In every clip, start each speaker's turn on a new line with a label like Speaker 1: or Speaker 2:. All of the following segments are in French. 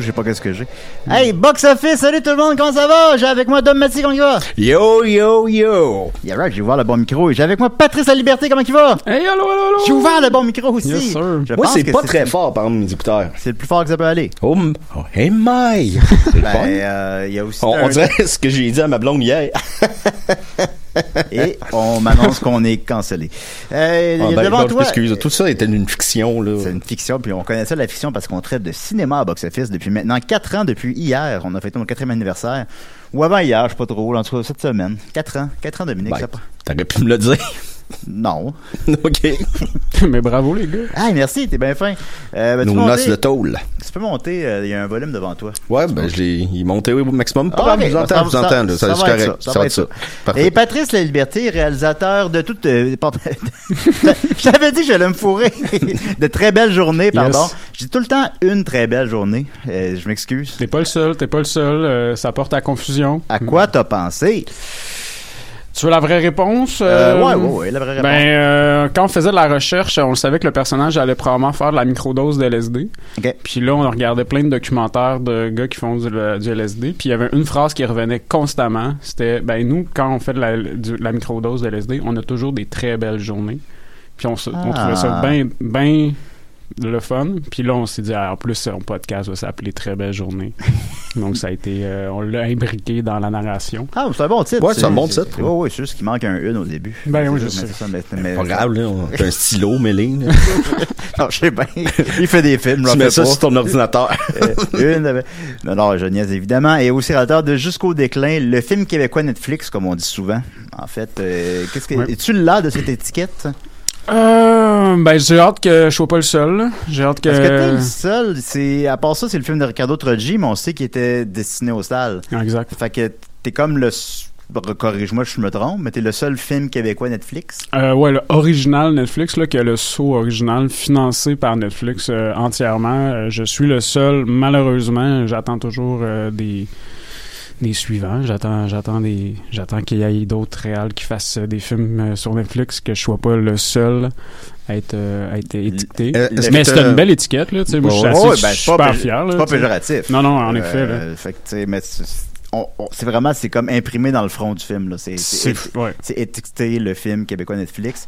Speaker 1: je sais pas qu'est-ce que j'ai. Hey, box office, salut tout le monde, comment ça va? J'ai avec moi Dom Mathieu, comment il va?
Speaker 2: Yo, yo, yo!
Speaker 1: Yeah, right, j'ai ouvert le bon micro. Et j'ai avec moi Patrice La Liberté, comment il va?
Speaker 3: Hey, allô, allô, allô!
Speaker 1: J'ai ouvert le bon micro aussi.
Speaker 3: Yes, sir.
Speaker 1: Je
Speaker 2: Moi, c'est pas très fort, par exemple, mes écouteurs.
Speaker 1: C'est le plus fort que ça peut aller.
Speaker 2: Oh, oh, hey, my!
Speaker 1: Ben, euh, il y a aussi
Speaker 2: on,
Speaker 1: un-
Speaker 2: on dirait ce que j'ai dit à ma blonde hier.
Speaker 1: Et on m'annonce qu'on est cancellé. Euh,
Speaker 2: Ah, ben,
Speaker 1: devant
Speaker 2: je
Speaker 1: toi...
Speaker 2: m'excuse. Tout ça était une fiction, là.
Speaker 1: C'est une fiction, puis on connaît ça, la fiction, parce qu'on traite de cinéma à box-office depuis maintenant 4 ans, depuis hier. On a fêté mon quatrième anniversaire. Ou avant hier, je sais pas trop, en tout cas cette semaine. 4 ans. 4 ans, Dominique,
Speaker 2: Ben,
Speaker 1: ça
Speaker 2: T'aurais pu me le dire.
Speaker 1: Non.
Speaker 2: OK.
Speaker 3: Mais bravo, les gars.
Speaker 1: Ah, merci, t'es bien fin. Euh, ben,
Speaker 2: Nos noces de tôle.
Speaker 1: tu peux monter, euh, il y a un volume devant toi.
Speaker 2: Ouais, ben, je l'ai, il est monté au maximum. Pas
Speaker 1: Ah,
Speaker 2: grave,
Speaker 1: ok.
Speaker 2: je vous entends, vous
Speaker 1: ça-
Speaker 2: entends, c'est correct.
Speaker 1: ça, ça
Speaker 2: Ça
Speaker 1: va
Speaker 2: va
Speaker 1: être
Speaker 2: être ça.
Speaker 1: Et. Patrice La Liberté, réalisateur de toutes... euh. J'avais dit que j'allais me fourrer. de très belles journées, pardon.
Speaker 3: Yes.
Speaker 1: Dis tout le temps une très belle journée. Euh, je m'excuse.
Speaker 3: T'es pas le seul, t'es pas le seul. euh, ça porte à confusion.
Speaker 1: À quoi t'as pensé?
Speaker 3: Tu veux la vraie réponse?
Speaker 1: Euh,
Speaker 3: Euh,
Speaker 1: ouais, ouais, ouais, la vraie réponse.
Speaker 3: Ben, euh, quand on faisait de la recherche, on savait que le personnage allait probablement faire de la microdose de LSD. Puis là, on regardait plein de documentaires de gars qui font du, du LSD. Puis il y avait une phrase qui revenait constamment. C'était, ben nous, quand on fait de la, du- de la microdose de LSD, on a toujours des très belles journées. Puis on, se- on
Speaker 1: Ah.
Speaker 3: trouvait ça bien ben le fun. Puis là, on s'est dit, ah, en plus, son podcast va s'appeler Très belle journée. Donc ça a été, euh, on l'a imbriqué dans la narration.
Speaker 1: Ah, c'est un bon titre.
Speaker 2: Ouais, c'est un bon titre.
Speaker 1: Oui, oui, c'est juste qu'il manque un une au début.
Speaker 3: Ben oui, je sais.
Speaker 1: c'est ça, mais- mais-
Speaker 2: Pas grave, là. on- un stylo mêlé.
Speaker 1: Non, je sais bien. Il fait des films,
Speaker 2: Tu mets ça
Speaker 1: pas.
Speaker 2: sur ton ordinateur.
Speaker 1: Euh, une Non, non, je niaise évidemment. Et aussi réalisateur de Jusqu'au déclin, le film québécois Netflix, comme on dit souvent. En fait, euh, qu'est-ce que.
Speaker 3: Ouais.
Speaker 1: Es-tu là de cette étiquette?
Speaker 3: Euh, ben j'ai hâte que je sois pas le seul. là. J'ai hâte que.
Speaker 1: Parce que t'es le seul? C'est, à part ça, c'est le film de Ricardo Troggi, mais on sait qu'il était destiné aux salles.
Speaker 3: Ah, Exact.
Speaker 1: Fait que t'es comme le. Corrige-moi si je me trompe, mais t'es le seul film québécois Netflix?
Speaker 3: Euh, ouais, le original Netflix, là, qui a le saut original financé par Netflix euh, entièrement. Euh, je suis le seul, malheureusement. J'attends toujours euh, des des suivants. J'attends, j'attends des, j'attends qu'il y ait d'autres réals qui fassent euh, des films euh, sur Netflix, que je sois pas le seul à être, euh, à être étiqueté.
Speaker 2: Euh,
Speaker 3: Mais c'est une belle étiquette, là. Tu sais, moi, je suis assez
Speaker 1: ben, pas
Speaker 3: fier. là,
Speaker 1: C'est pas péjoratif.
Speaker 3: Non, non, en effet. là.
Speaker 1: Fait que, tu sais, mais c'est- vraiment, c'est comme imprimé dans le front du film, là. C'est, c'est,
Speaker 3: C'est, ouais.
Speaker 1: c'est étiqueté le film québécois Netflix.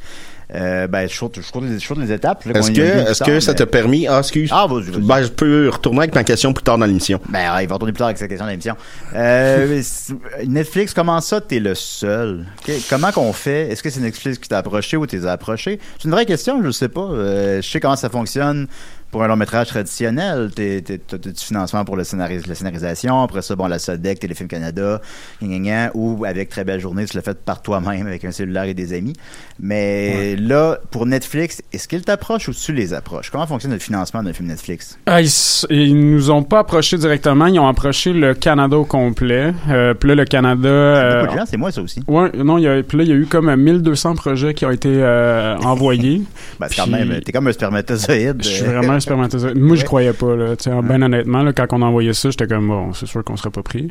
Speaker 1: Euh, ben, je cours, je les, étapes.
Speaker 2: Est-ce que,
Speaker 1: plus
Speaker 2: est-ce que ça t'a permis, ah, excuse.
Speaker 1: Ah, vas-y.
Speaker 2: Ben, je peux retourner avec ma question plus tard dans l'émission.
Speaker 1: Ben, ouais, il va retourner plus tard avec cette question de l'émission. Euh, Netflix, comment ça, t'es le seul? Comment qu'on fait? Est-ce que c'est Netflix qui t'a approché ou t'es approché? C'est une vraie question, je sais pas. Euh, je sais comment ça fonctionne pour un long métrage traditionnel. T'es- T'as du financement pour le scénaris- la scénarisation. Après ça, bon, la SODEC, Téléfilm Canada, gna, gna, ou avec Très Belle Journée, tu l'as fait par toi-même avec un cellulaire et des amis. Mais là, pour Netflix, est-ce qu'ils t'approchent ou tu les approches? Comment fonctionne le financement d'un film Netflix?
Speaker 3: Ah, ils, ils nous ont pas approché directement, ils ont approché le Canada au complet. Euh, puis là, le Canada. euh,
Speaker 1: c'est moi ça aussi.
Speaker 3: Ouais, non, il y a, puis là, il y a eu comme 1200 projets qui ont été euh, envoyés.
Speaker 1: Ben, c'est quand même, t'es comme un spermatozoïde.
Speaker 3: Je suis
Speaker 1: euh,
Speaker 3: vraiment un spermatozoïde. Moi, je croyais pas, là. Tu sais, ben honnêtement, là, quand on a envoyé ça, j'étais comme, bon, c'est sûr qu'on serait pas pris.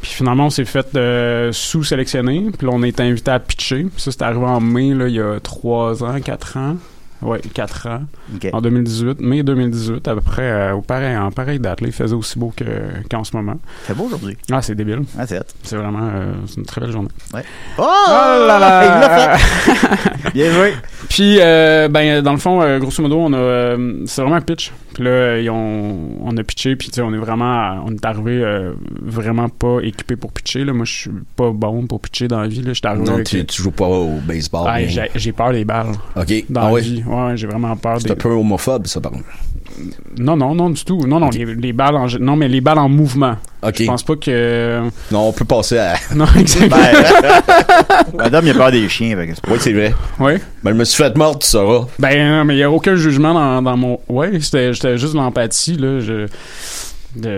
Speaker 3: Puis finalement, on s'est fait euh, sous-sélectionner. Puis là, on été invité à pitcher. Ça, c'était arrivé en mai, là, il y a 3 ans, 4 ans. Ouais, 4 ans. En 2018, mai 2018, à peu près, euh, au pareil, en pareille date. Là, il faisait aussi beau que, qu'en ce moment.
Speaker 1: C'est beau aujourd'hui.
Speaker 3: Ah, c'est débile.
Speaker 1: Ah, c'est
Speaker 3: vraiment euh, c'est une très belle journée.
Speaker 1: Oh!
Speaker 3: Oh là là!
Speaker 1: Il l'a fait! Bien joué!
Speaker 3: Puis, euh, ben, dans le fond, euh, grosso modo, on a, euh, c'est vraiment un pitch. Puis là, ils ont, on a pitché, puis tu sais, on est vraiment, on est arrivé euh, vraiment pas équipé pour pitcher. Là. Moi, je suis pas bon pour pitcher dans la vie. Là. J'étais arrivé
Speaker 2: Non, tu, tu joues pas au baseball.
Speaker 3: Ah, j'ai, j'ai peur des balles
Speaker 2: OK.
Speaker 3: dans
Speaker 2: ah
Speaker 3: la vie. Ouais, ouais, j'ai vraiment peur
Speaker 2: C'est
Speaker 3: des.
Speaker 2: un peu homophobe, ça, par contre.
Speaker 3: Non, non, non, du tout. Non, non, les, les balles en, gé- non, mais les balles en mouvement.
Speaker 2: OK.
Speaker 3: Je pense pas que.
Speaker 2: Non, on peut passer à.
Speaker 3: Non, exactement.
Speaker 1: Ben, Madame, il a peur des chiens. pas-
Speaker 2: Oui, c'est vrai.
Speaker 3: Ouais.
Speaker 2: Ben, je me suis fait mordre, tu sauras.
Speaker 3: Ben, non, mais il y a aucun jugement dans, dans mon. Ouais, c'était, j'étais juste de l'empathie là. Je...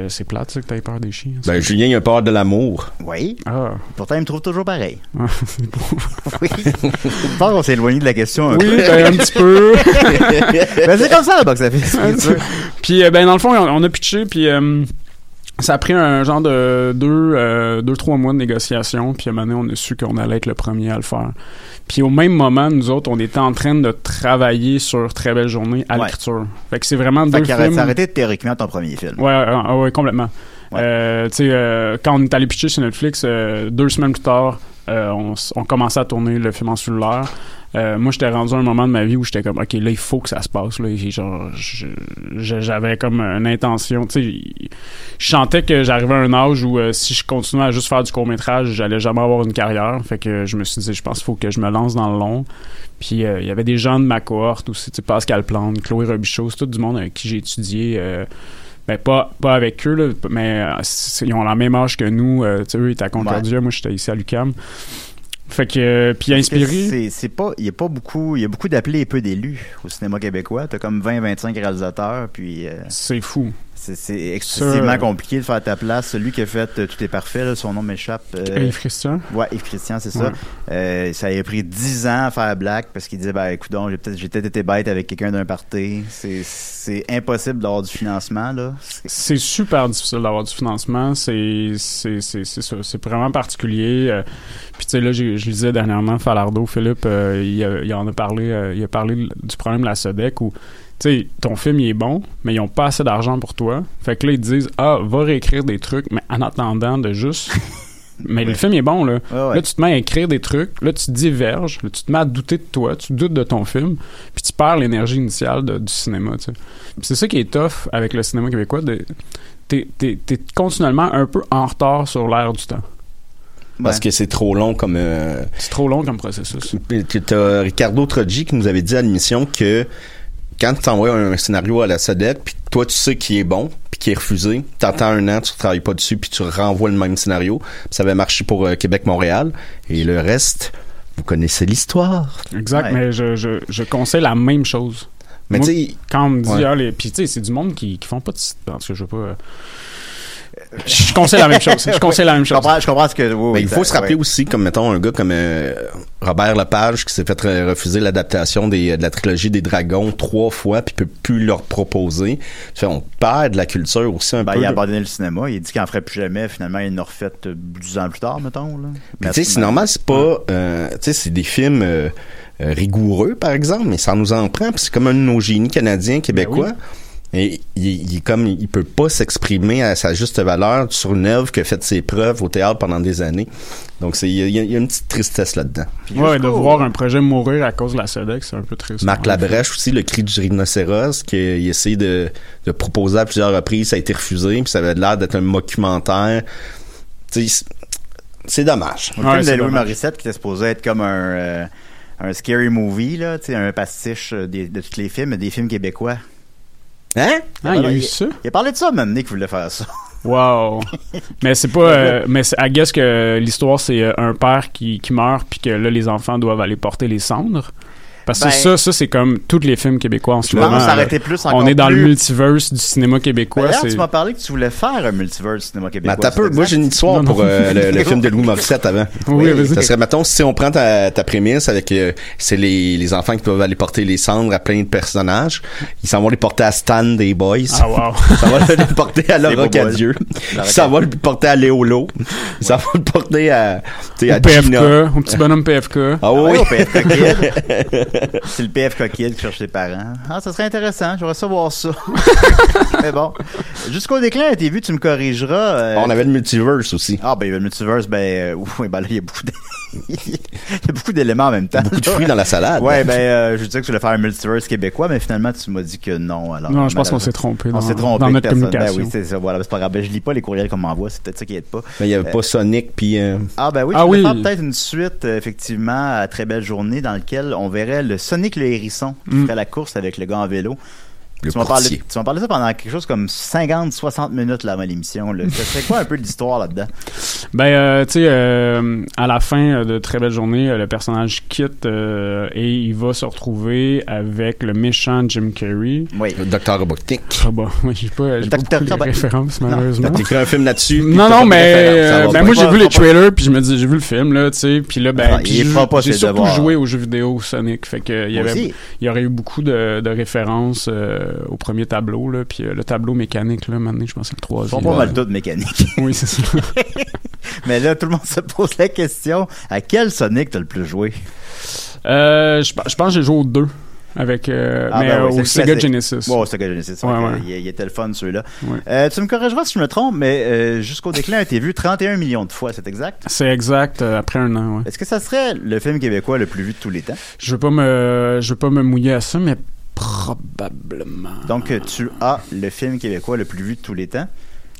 Speaker 3: C'est plate ça que t'aies peur des chiens.
Speaker 2: Ben, Julien, il a peur de l'amour.
Speaker 1: Oui.
Speaker 3: Ah.
Speaker 1: Pourtant, il me trouve toujours pareil.
Speaker 3: Ah, c'est beau.
Speaker 1: Oui. Je pense qu'on s'est éloigné de la question un
Speaker 3: Oui,
Speaker 1: peu.
Speaker 3: ben, un petit peu.
Speaker 1: Ben, c'est comme ça, le box office. c'est sûr.
Speaker 3: puis, euh, ben, dans le fond, on, on a pitché, puis euh, ça a pris un genre de deux, euh, deux trois mois de négociation, puis à un moment donné, on a su qu'on allait être le premier à le faire. Puis au même moment, nous autres, on était en train de travailler sur Très belle journée à
Speaker 1: Ouais.
Speaker 3: l'écriture. Fait que c'est vraiment
Speaker 1: Fait
Speaker 3: deux
Speaker 1: qu'il
Speaker 3: films.
Speaker 1: ça arrêtait théoriquement ton premier film.
Speaker 3: Ouais, ouais, ouais, ouais, complètement. Euh, tu sais, euh, quand on est allé pitcher sur Netflix, euh, deux semaines plus tard, euh, on, on commençait à tourner le film en cellulaire. Euh, moi, j'étais rendu à un moment de ma vie où j'étais comme, OK, là, il faut que ça se passe. Là. Et genre, j'avais comme une intention. Tu sais, je sentais que j'arrivais à un âge où euh, si je continuais à juste faire du court-métrage, j'allais jamais avoir une carrière. Fait que je me suis dit, je pense qu'il faut que je me lance dans le long. Puis euh, il y avait des gens de ma cohorte aussi, tu sais, Pascal Plante, Chloé Robichaud, c'est tout du monde avec qui j'ai étudié. ben pas, pas avec eux, là, mais euh, ils ont la même âge que nous. euh, tu sais, eux, ils étaient à Concordia, moi j'étais ici à l'UQAM. Fait que, euh, puis inspiré.
Speaker 1: c'est- C'est pas, il y a pas beaucoup, il y a beaucoup d'appelés et peu d'élus au cinéma québécois. T'as comme 20-25 réalisateurs, puis euh,
Speaker 3: C'est fou.
Speaker 1: C'est excessivement
Speaker 3: Ça-
Speaker 1: compliqué de faire ta place. Celui qui a fait euh, Tout est parfait, là, son nom m'échappe. euh,
Speaker 3: Yves Christian.
Speaker 1: Ouais, Yves Christian, c'est ça.
Speaker 3: Ouais.
Speaker 1: Euh, ça a pris 10 ans à faire Black parce qu'il disait, ben, écoute, j'ai peut-être j'ai peut-être été bête avec quelqu'un d'un party. C'est- impossible d'avoir du financement, là. C'est-
Speaker 3: super difficile d'avoir du financement. C'est c'est c'est c'est ça. C'est vraiment particulier. Puis tu sais là, je lisais dernièrement Falardeau, Philippe, il, a- il en a parlé. il a parlé du problème de la Sodec où sais ton film il est bon, mais ils ont pas assez d'argent pour toi. Fait que là ils te disent ah va réécrire des trucs, mais en attendant de juste. Mais le film est bon là.
Speaker 1: Ouais, ouais.
Speaker 3: Là, tu te mets à écrire des trucs, là, tu diverges, là, tu te mets à douter de toi, tu doutes de ton film, puis tu perds l'énergie initiale de- du cinéma, tu sais. C'est ça qui est tough avec le cinéma québécois, de, t'es, t'es- t'es continuellement un peu en retard sur l'ère du temps.
Speaker 2: Parce
Speaker 1: Ouais.
Speaker 2: que c'est trop long comme... euh,
Speaker 3: C'est trop long comme processus.
Speaker 2: Tu T'as Ricardo Troggi qui nous avait dit à l'émission que quand tu t'envoies un scénario à la Sodette, puis toi tu sais qui est bon, puis qui est refusé, t'attends un an, tu travailles pas dessus, puis tu renvoies le même scénario. Ça avait marché pour euh, Québec-Montréal. Et le reste, vous connaissez l'histoire.
Speaker 3: Exact,
Speaker 1: Ouais.
Speaker 3: mais je, je, je conseille la même chose.
Speaker 2: Mais tu sais,
Speaker 3: Quand on me dit,
Speaker 2: Ouais.
Speaker 3: ah, les... puis tu sais, c'est du monde qui, qui font pas de. Tout cas, je veux pas. euh, Je conseille la même chose. Je conseille la même
Speaker 1: Je
Speaker 3: chose.
Speaker 1: comprends, je comprends ce que. oui,
Speaker 2: ben,
Speaker 1: oui,
Speaker 2: il faut se rappeler
Speaker 1: ouais.
Speaker 2: aussi, comme mettons un gars comme euh, Robert Lepage qui s'est fait re- refuser l'adaptation de la trilogie des Dragons trois fois, puis peut plus leur proposer. On perd de la culture aussi un
Speaker 1: Ben,
Speaker 2: peu.
Speaker 1: il a abandonné le cinéma. Il a dit qu'il en ferait plus jamais. Finalement, il en a refait euh, 12 ans plus tard, mettons.
Speaker 2: Tu sais, c'est normal, c'est pas, euh, tu sais, c'est des films euh, rigoureux, par exemple, mais ça nous en prend. C'est comme un de nos génies canadiens, québécois. Et il, il est comme, il peut pas s'exprimer à sa juste valeur sur une œuvre qui a fait ses preuves au théâtre pendant des années. Donc, c'est, il y, a- il y a une petite tristesse là-dedans.
Speaker 3: Ouais, de voir un projet mourir à cause de la SEDEC, c'est un peu triste.
Speaker 2: Marc. Labrèche aussi, le cri du rhinocéros, qui a il a essayé de, de proposer à plusieurs reprises, ça a été refusé, puis ça avait l'air d'être un documentaire. C'est- dommage.
Speaker 1: Le
Speaker 3: Ouais,
Speaker 1: film de Louis
Speaker 3: dommage.
Speaker 1: Morissette qui était supposé être comme un, euh, un scary movie, là, un pastiche euh, de tous les films, des films québécois.
Speaker 2: Hein?
Speaker 3: Ah, il y a eu ça?
Speaker 1: il a parlé de ça, même, Nick voulait faire ça.
Speaker 3: Wow. mais c'est pas. euh, mais c'est- I guess que l'histoire, c'est euh, un père qui, qui meurt, puis que là, les enfants doivent aller porter les cendres. Parce que
Speaker 1: Ben-
Speaker 3: ça, ça c'est comme tous les films québécois en ce moment.
Speaker 1: s'arrêter plus
Speaker 3: On est dans
Speaker 1: plus.
Speaker 3: le multiverse du cinéma québécois.
Speaker 1: D'ailleurs,
Speaker 3: c'est-
Speaker 1: tu m'as parlé que tu voulais faire un multiverse cinéma
Speaker 2: Mais
Speaker 1: québécois.
Speaker 2: un peu, moi j'ai une histoire
Speaker 3: Non, non.
Speaker 2: pour euh, le, le film de Louis Morissette avant.
Speaker 3: Oui,
Speaker 1: Oui,
Speaker 3: vas-y.
Speaker 2: Ça serait, mettons, si on prend ta, ta prémisse avec, euh, c'est les, les enfants qui doivent aller porter les cendres à plein de personnages. Ils s'en vont les porter à Stan des Boys.
Speaker 3: Ah, wow.
Speaker 2: Ça va le porter à Laura. Cadieux. Ça va le porter à Léolo. Ça va le porter à, tu sais,
Speaker 3: Au
Speaker 2: à
Speaker 3: PFK, au petit bonhomme PFK.
Speaker 2: Ah
Speaker 1: Ah
Speaker 2: oui.
Speaker 1: au PFK. c'est le PFK Kid qui cherche ses parents. Ah, ça serait intéressant. J'aimerais savoir ça. Mais bon. Jusqu'au déclin a été vu, tu me corrigeras. euh,
Speaker 2: On avait le multiverse aussi.
Speaker 1: Ah, ben, le multiverse, ben, euh, oui, ben là, il y a beaucoup de- il y a beaucoup d'éléments en même temps.
Speaker 2: Beaucoup de fruits dans la salade.
Speaker 1: Ouais, ben, euh, je disais que tu voulais faire un multiverse québécois, mais finalement, tu m'as dit que non. Alors,
Speaker 3: Non, je pense qu'on s'est trompé
Speaker 1: On s'est trompé.
Speaker 3: dans notre
Speaker 1: personne.
Speaker 3: communication.
Speaker 1: Ben oui, c'est ça. Voilà, c'est pas grave. Ben, je lis pas les courriels qu'on m'envoie. C'est peut-être ça qui aide pas.
Speaker 2: Mais il y avait pas Sonic puis euh,
Speaker 1: Ah ben oui,
Speaker 3: Ah
Speaker 1: je voulais
Speaker 3: oui.
Speaker 1: faire peut-être une suite, euh, effectivement, à Très Belle Journée, dans lequel on verrait le Sonic le hérisson qui
Speaker 3: Mm.
Speaker 1: ferait la course avec le gars en vélo.
Speaker 2: Le
Speaker 1: Tu m'as parlé, de ça pendant quelque chose comme 50-60 minutes là, avant l'émission. serait quoi un peu l'histoire là-dedans?
Speaker 3: Ben, euh, tu sais, euh, à la fin de Très Belle Journée, euh, le personnage quitte euh, et il va se retrouver avec le méchant Jim Carrey.
Speaker 1: Oui.
Speaker 2: Le Docteur Robotnik.
Speaker 3: Ah bah, oui, j'ai pas, j'ai pas beaucoup de
Speaker 1: Robotnik.
Speaker 3: références,
Speaker 1: Non,
Speaker 3: malheureusement.
Speaker 2: T'as écrit un film là-dessus.
Speaker 3: Non, non, mais euh, ben moi j'ai vu les trailers puis je me dis j'ai vu le film là, tu sais, puis là ben
Speaker 1: Ah,
Speaker 3: j'ai surtout
Speaker 1: devoirs.
Speaker 3: joué aux jeux vidéo Sonic, fait que il y
Speaker 1: Moi
Speaker 3: avait
Speaker 1: aussi.
Speaker 3: il y aurait eu beaucoup de, de références euh, au premier tableau là, puis euh, le tableau mécanique là, maintenant je pense que c'est le
Speaker 1: Ils font
Speaker 3: troisième.
Speaker 1: pas mal toutes mécaniques.
Speaker 3: Oui, c'est ça.
Speaker 1: Mais là, tout le monde se pose la question à quel Sonic t'as le plus joué?
Speaker 3: Euh, je, je pense que j'ai joué aux deux avec euh,
Speaker 1: Ah,
Speaker 3: mais
Speaker 1: ben oui,
Speaker 3: euh, au Sega. Genesis.
Speaker 1: Wow, Sega Genesis.
Speaker 3: Ouais,
Speaker 1: ok,
Speaker 3: ouais.
Speaker 1: Il, il était le fun, celui-là.
Speaker 3: Ouais.
Speaker 1: Euh, tu me corrigeras si je me trompe, mais euh, Jusqu'au déclin a été vu 31 millions de fois, c'est exact?
Speaker 3: C'est exact euh, après un an.
Speaker 1: Est-ce que ça serait le film québécois le plus vu de tous les temps?
Speaker 3: Je veux pas me je veux pas me mouiller à ça mais probablement.
Speaker 1: Donc, tu as le film québécois le plus vu de tous les temps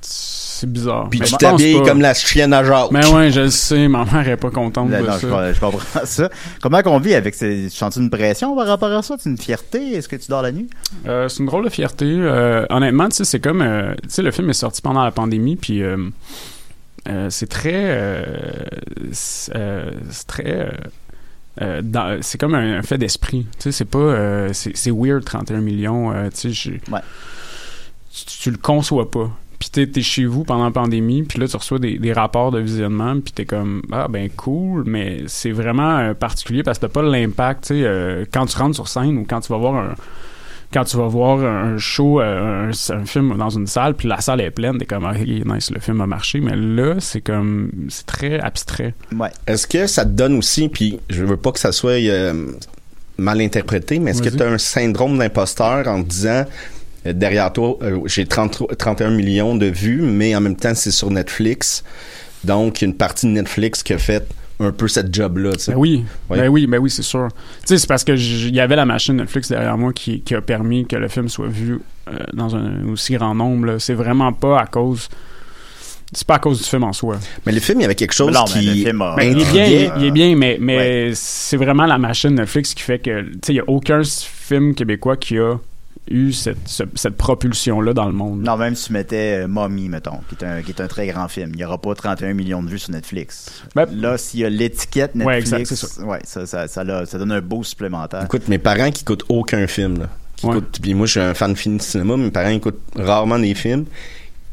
Speaker 3: c'est bizarre.
Speaker 2: Puis
Speaker 3: Mais
Speaker 2: tu t'habilles comme la chienne à Jacques.
Speaker 3: Mais ouais, je le sais, ma mère est pas contente
Speaker 1: Là,
Speaker 3: de
Speaker 1: non,
Speaker 3: ça.
Speaker 1: je, comprends- je comprends ça. Comment qu'on vit avec ces... Tu sens une pression par rapport à ça? C'est une fierté? Est-ce que tu dors la nuit?
Speaker 3: Euh, c'est une drôle de fierté. Euh, honnêtement, tu sais, c'est comme, euh, tu sais, le film est sorti pendant la pandémie, puis euh, euh, c'est très, euh, c'est euh, c'est très, euh, c'est comme un, un fait d'esprit. Tu sais, c'est pas, euh, c'est weird 31 millions. euh, tu sais,
Speaker 1: Ouais.
Speaker 3: tu, tu le conçois pas. Puis t'es, t'es chez vous pendant la pandémie, puis là tu reçois des, des rapports de visionnement, puis t'es comme ah ben cool, mais c'est vraiment euh, particulier parce que t'as pas l'impact, tu sais, quand tu rentres sur scène ou quand tu vas voir un quand tu vas voir un show, euh, un, un film dans une salle, puis la salle est pleine, t'es comme ah nice, le film a marché, mais là c'est comme c'est très abstrait.
Speaker 1: Ouais.
Speaker 2: Est-ce que ça te donne aussi, puis je veux pas que ça soit euh, mal interprété, mais est-ce que tu as un syndrome d'imposteur en te disant euh, derrière toi, euh, j'ai 30 31 millions de vues, mais en même temps c'est sur Netflix, donc il y a une partie de Netflix qui a fait un peu cette job-là. tu sais.
Speaker 3: Ben oui,
Speaker 2: Ouais.
Speaker 3: ben oui, ben oui, c'est sûr. Tu sais, c'est parce que il y avait la machine Netflix derrière moi qui, qui a permis que le film soit vu euh, dans un aussi grand nombre. là. C'est vraiment pas à cause. C'est pas à cause du film en soi.
Speaker 2: Mais le film, il y avait quelque chose
Speaker 1: Non, mais
Speaker 2: qui...
Speaker 1: le film a-
Speaker 3: Ben, il est bien, il est, il est bien, mais, mais
Speaker 1: Ouais.
Speaker 3: c'est vraiment la machine Netflix qui fait que, tu sais, il y a aucun film québécois qui a eu cette, ce- cette propulsion-là dans le monde.
Speaker 1: Non, même si tu mettais euh, Mommy, mettons, qui est, un, qui est un très grand film, il n'y aura pas 31 millions de vues sur Netflix.
Speaker 3: Ben-
Speaker 1: Là, s'il y a l'étiquette
Speaker 3: Ouais,
Speaker 1: Netflix,
Speaker 3: exact, c'est ça.
Speaker 1: ouais, ça, ça, ça, donne un beau supplémentaire.
Speaker 2: Écoute, mes parents qui écoutent aucun film, là, qui
Speaker 3: Ouais.
Speaker 2: écoutent- puis moi je suis un fan de film de cinéma, mes parents écoutent rarement des films.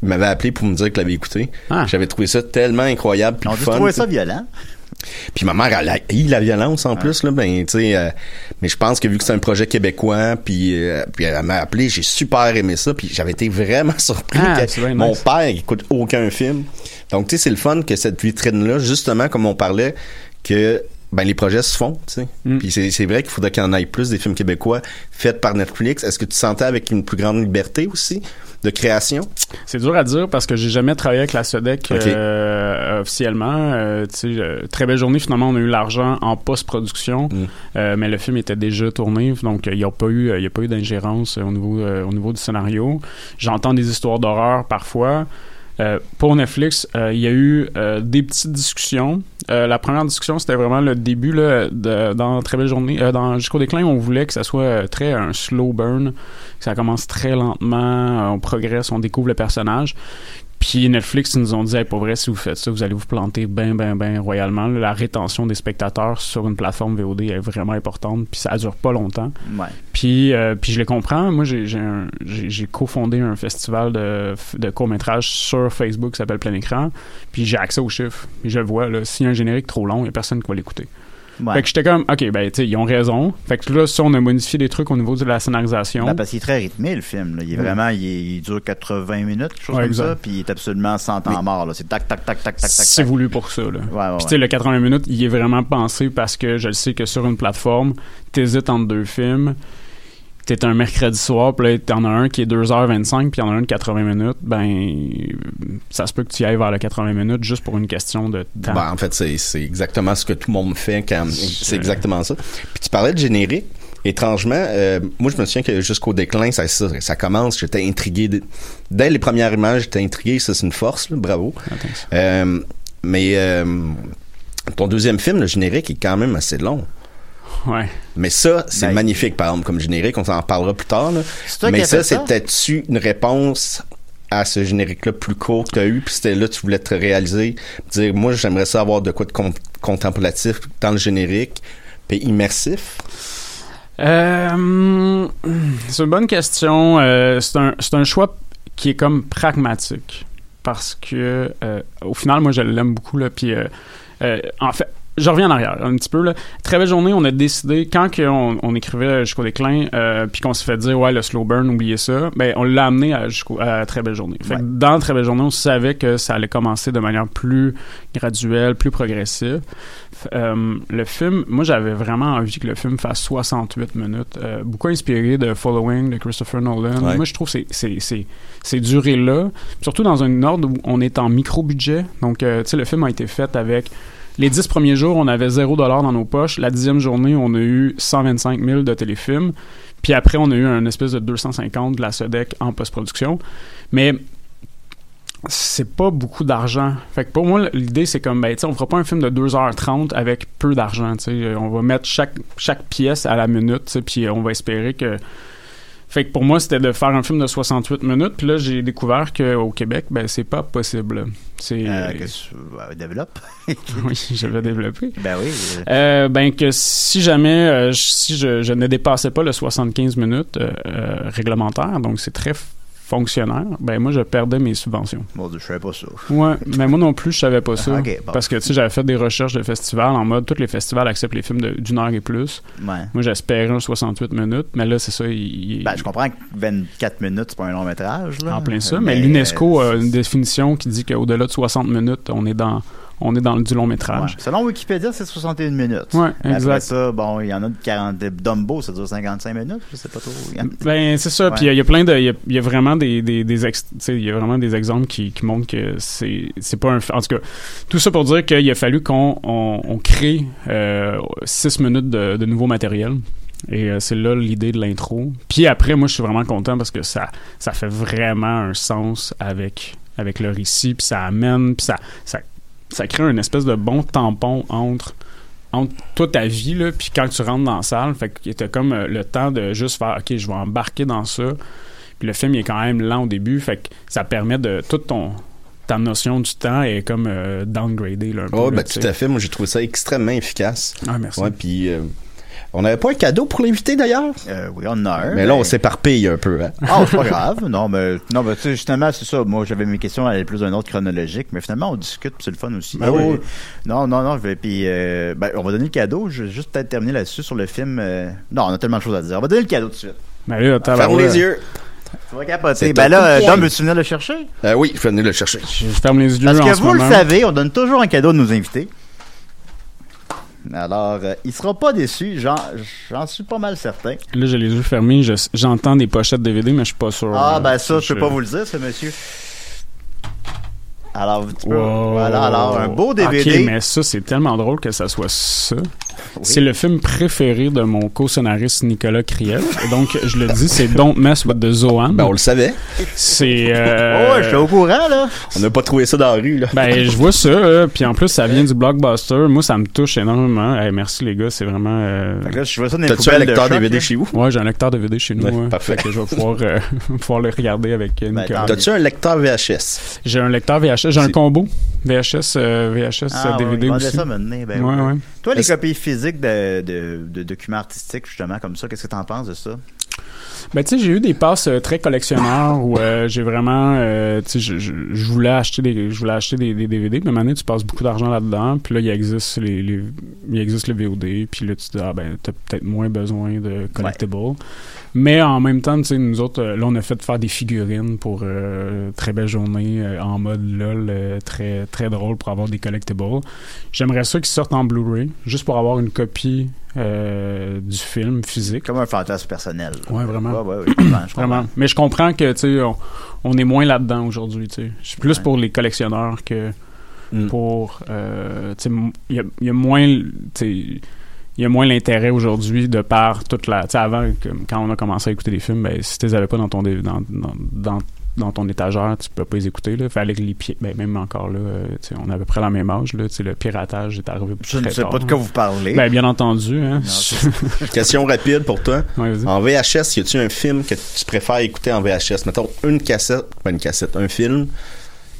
Speaker 2: Ils m'avaient appelé pour me dire qu'ils l'avaient écouté.
Speaker 3: Ah.
Speaker 2: J'avais trouvé ça tellement incroyable
Speaker 1: On dit
Speaker 2: fun. sais.
Speaker 1: ça violent.
Speaker 2: Puis ma mère, elle a eu la violence en plus, là, ben, tu sais, euh, mais je pense que vu que c'est un projet québécois, puis, euh, puis elle m'a appelé, j'ai super aimé ça, puis j'avais été vraiment surpris
Speaker 3: Ah,
Speaker 2: que mon
Speaker 3: nice.
Speaker 2: père écoute aucun film. Donc, tu sais, c'est le fun que cette vitrine-là, justement, comme on parlait, que ben les projets se font, tu sais.
Speaker 3: Mm.
Speaker 2: Puis c'est, vrai qu'il faudrait qu'il y en ait plus des films québécois faits par Netflix. Est-ce que tu sentais avec une plus grande liberté aussi de création?
Speaker 3: C'est dur à dire parce que j'ai jamais travaillé avec la Sodec euh, officiellement. Euh, tu sais, euh, très belle journée. Finalement, on a eu l'argent en post-production,
Speaker 2: Mm.
Speaker 3: euh, mais le film était déjà tourné, donc il n'y a pas eu, il a pas eu d'ingérence au niveau, au niveau du scénario. J'entends des histoires d'horreur parfois. Euh, pour Netflix, euh, il y a eu euh, des petites discussions. Euh, la première discussion, c'était vraiment le début là, de, dans Très belle journée. Dans Jusqu'au déclin, on voulait que ça soit très un slow burn, que ça commence très lentement, on progresse, on découvre le personnage. Puis Netflix ils nous ont dit, hey, pour vrai, si vous faites ça, vous allez vous planter bien, bien, bien royalement. La rétention des spectateurs sur une plateforme VOD est vraiment importante, puis ça dure pas longtemps.
Speaker 1: Ouais.
Speaker 3: Puis, euh, puis je les comprends. Moi, j'ai, cofondé un festival de, de court-métrage sur Facebook qui s'appelle Plein Écran. Puis j'ai accès aux chiffres. Puis je le vois, là. S'il y a un générique trop long, il n'y a personne qui va l'écouter.
Speaker 1: Ouais.
Speaker 3: Fait que j'étais comme, OK, ben, tu sais, ils ont raison. Fait que là, ça, on a modifié des trucs au niveau de la scénarisation.
Speaker 1: Ben, parce qu'il est très rythmé, le film. là. Il est vraiment, il, est- il dure 80 minutes, quelque chose
Speaker 3: Ouais,
Speaker 1: comme
Speaker 3: exact.
Speaker 1: ça, puis il est absolument sans temps mort. C'est tac, tac, tac, tac, tac, tac,
Speaker 3: C'est voulu pour ça, là. Puis, tu sais, le 80 minutes, il est vraiment pensé parce que je le sais que sur une plateforme, t'hésites entre deux films, t'es un mercredi soir, puis là, t'en as un qui est 2h25, puis y'en a un de 80 minutes, ben, ça se peut que tu y ailles vers le 80 minutes juste pour une question de temps.
Speaker 2: Ben, en fait, c'est, exactement ce que tout le monde fait quand c'est exactement ça. Puis tu parlais de générique. Étrangement, euh, moi je me souviens que jusqu'au déclin, ça, ça, ça commence, j'étais intrigué. dès les premières images, j'étais intrigué, ça c'est une force, là, bravo. Euh, mais euh, ton deuxième film, le générique, est quand même assez long.
Speaker 3: Ouais.
Speaker 2: Mais ça, c'est
Speaker 1: Ben,
Speaker 2: magnifique, par exemple, comme générique, on s'en parlera plus tard. là. Mais ça,
Speaker 1: ça?
Speaker 2: peut-être une réponse à ce générique-là plus court que tu as eu, puis c'était là tu voulais te réaliser, dire moi j'aimerais ça avoir de quoi de contemplatif dans le générique, puis immersif?
Speaker 3: Euh, c'est une bonne question. Euh, c'est un, un choix qui est comme pragmatique parce que euh, au final moi je l'aime beaucoup là puis en fait je reviens en arrière un petit peu là. Très belle journée, on a décidé quand on, on écrivait jusqu'au déclin, euh, puis qu'on s'est fait dire ouais le slow burn, oubliez ça, ben on l'a amené à, jusqu'au à très belle journée. Fait que dans très belle journée, on savait que ça allait commencer de manière plus graduelle, plus progressive. Euh, le film, moi j'avais vraiment envie que le film fasse 68 minutes, euh, beaucoup inspiré de Following de Christopher Nolan. Moi je trouve c'est c'est c'est c'est duré là, surtout dans un ordre où on est en micro budget. Donc tu sais le film a été fait avec les dix premiers jours, on avait 0 dollar dans nos poches. La dixième journée, on a eu 125 000 de téléfilms. Puis après, on a eu un espèce de 250 de la SEDEC en post-production. Mais c'est pas beaucoup d'argent. Fait que pour moi, l'idée, c'est comme, ben, tu on fera pas un film de 2h30 avec peu d'argent, On va mettre chaque pièce à la minute, puis on va espérer que fait que pour moi, c'était de faire un film de 68 minutes. Puis là, j'ai découvert qu'au Québec, ben, c'est pas possible. C'est.
Speaker 1: Euh, que tu développes.
Speaker 3: oui, je vais développer.
Speaker 1: Ben oui.
Speaker 3: Euh, ben que si jamais, euh, si je, je, ne dépassais pas le 75 minutes euh, réglementaire, donc c'est très fonctionnaire, ben moi je perdais mes subventions.
Speaker 1: Bon, je savais pas ça.
Speaker 3: Ouais, mais moi non plus je savais pas ça. Parce que tu sais, j'avais fait des recherches de festivals en mode tous les festivals acceptent les films d'une heure et plus.
Speaker 1: Ouais.
Speaker 3: Moi j'espérais un 68 minutes, mais là c'est ça. Il,
Speaker 1: ben, je comprends que 24 minutes c'est pas un long métrage. Là.
Speaker 3: En plein ça, mais, l'UNESCO a une définition qui dit qu'au-delà de 60 minutes, on est dans on est dans du long métrage.
Speaker 1: Selon Wikipédia, c'est 61 minutes.
Speaker 3: Ouais, exact.
Speaker 1: Après ça, bon, il y en a de 40. Dumbo, ça dure 55 minutes, je sais pas trop.
Speaker 3: Ben, c'est ça. Puis il y, a plein de. Il y, a, vraiment des, des, des y a vraiment des exemples qui, qui montrent que c'est, c'est pas un. En tout cas, tout ça pour dire qu'il a fallu qu'on on, crée 6 euh, minutes de, de nouveau matériel. Et euh, c'est là l'idée de l'intro. Puis après, moi, je suis vraiment content parce que ça, ça fait vraiment un sens avec, avec le récit. Puis ça amène, puis ça, ça ça crée une espèce de bon tampon entre entre toute ta vie là puis quand tu rentres dans la salle. Fait que t'as comme euh, le temps de juste faire ok je vais embarquer dans ça. Puis le film il est quand même lent au début. Fait que ça permet de toute ton ta notion du temps est comme euh, downgradée là, un
Speaker 2: oh, ben, tout à fait. Moi j'ai trouvé ça extrêmement efficace.
Speaker 3: Ah merci.
Speaker 2: Ouais puis euh, on n'avait pas un cadeau pour l'invité d'ailleurs?
Speaker 1: Euh, oui, on en a un.
Speaker 2: Mais là, on s'éparpille un peu. Hein?
Speaker 1: Ah, c'est pas grave. Non, mais, non, mais tu sais, justement, c'est ça. Moi, j'avais mes questions, elles plus d'un autre chronologique, mais finalement, on discute, c'est le fun aussi.
Speaker 2: Ben oui.
Speaker 1: Non, non, non, puis, euh, ben, on va donner le cadeau. Je vais juste peut-être terminer là-dessus sur le film. Euh, non, on a tellement de choses à dire. On va donner le cadeau tout de suite.
Speaker 3: Ben là,
Speaker 2: Ferme les yeux.
Speaker 1: Tu vas capoter. Ben là, Dom, veux-tu venir le chercher?
Speaker 2: Euh, oui, je vais venir le chercher.
Speaker 3: Je ferme les yeux
Speaker 1: Parce que vous le savez, on donne toujours un cadeau de nos invités. Alors, euh, il sera pas déçu, j'en suis pas mal certain.
Speaker 3: Là, j'ai les yeux fermés, j'entends des pochettes DVD, mais je suis pas sûr.
Speaker 1: Ah, ben ça, je peux pas vous le dire, ce monsieur. Alors, tu peux, voilà, alors, un beau DVD.
Speaker 3: Ok, mais ça, c'est tellement drôle que ça soit ça. C'est le film préféré de mon co-scénariste Nicolas Kriel. donc, je le dis, c'est Don't Mess with the Zoan.
Speaker 2: Ben, on le savait.
Speaker 3: C'est. Euh...
Speaker 1: Oh, je suis au courant, là.
Speaker 2: On n'a pas trouvé ça dans la rue, là.
Speaker 3: Ben, je vois ça, puis en plus, ça vient du blockbuster. Moi, ça me touche énormément. merci, les gars, c'est vraiment. Euh...
Speaker 1: là, je vois ça
Speaker 2: T'as-tu un lecteur DVD chez vous?
Speaker 3: Ouais, j'ai un lecteur DVD chez nous.
Speaker 2: Ouais, Parfait.
Speaker 3: que je vais pouvoir, euh, pouvoir le regarder avec ben, Nicolas.
Speaker 2: T'as-tu un lecteur VHS?
Speaker 3: J'ai un lecteur VHS. J'ai un combo VHS, VHS
Speaker 1: ah,
Speaker 3: DVD
Speaker 1: ouais,
Speaker 3: aussi.
Speaker 1: ça ben,
Speaker 3: ouais, ouais.
Speaker 1: Toi, les copies physiques de, de, de, documents artistiques, justement, comme ça, qu'est-ce que tu en penses de ça?
Speaker 3: Ben, tu sais, j'ai eu des passes euh, très collectionneurs où euh, j'ai vraiment, euh, tu sais, je, je, voulais acheter des, je voulais acheter des, des DVD. Mais maintenant, tu passes beaucoup d'argent là-dedans. Puis là, il existe les, les, il existe le VOD. Puis là, tu te dis, ah ben, t'as peut-être moins besoin de collectibles. Mais en même temps, tu sais, nous autres, là, on a fait faire des figurines pour euh, très belle journée euh, en mode LOL, euh, très, très drôle pour avoir des collectibles. J'aimerais ça qu'ils sortent en Blu-ray, juste pour avoir une copie du film physique.
Speaker 1: Comme un fantasme personnel.
Speaker 3: Ouais, vraiment.
Speaker 1: Ouais, ouais, je
Speaker 3: vraiment. Mais je comprends que, tu sais, on, est moins là-dedans aujourd'hui, tu sais. C'est plus pour les collectionneurs que mm. pour, tu sais, il y a, y a moins, tu sais il y a moins l'intérêt aujourd'hui de par toute la. Tu sais, avant, quand on a commencé à écouter des films, ben, si tu les avais pas dans ton, dans, dans, dans ton étagère, tu peux pas les écouter. Là. Fallait que les pieds, ben, même encore là, euh, tu sais, on a à peu près la même âge. Là, tu sais, le piratage est arrivé
Speaker 1: Je ne sais
Speaker 3: tard,
Speaker 1: pas de
Speaker 3: hein.
Speaker 1: quoi vous parlez.
Speaker 3: Ben, bien entendu. Hein.
Speaker 1: Non,
Speaker 2: Question rapide pour toi.
Speaker 3: Ouais.
Speaker 2: En VHS, y a-tu un film que tu préfères écouter en VHS? Mettons une cassette, pas une cassette, un film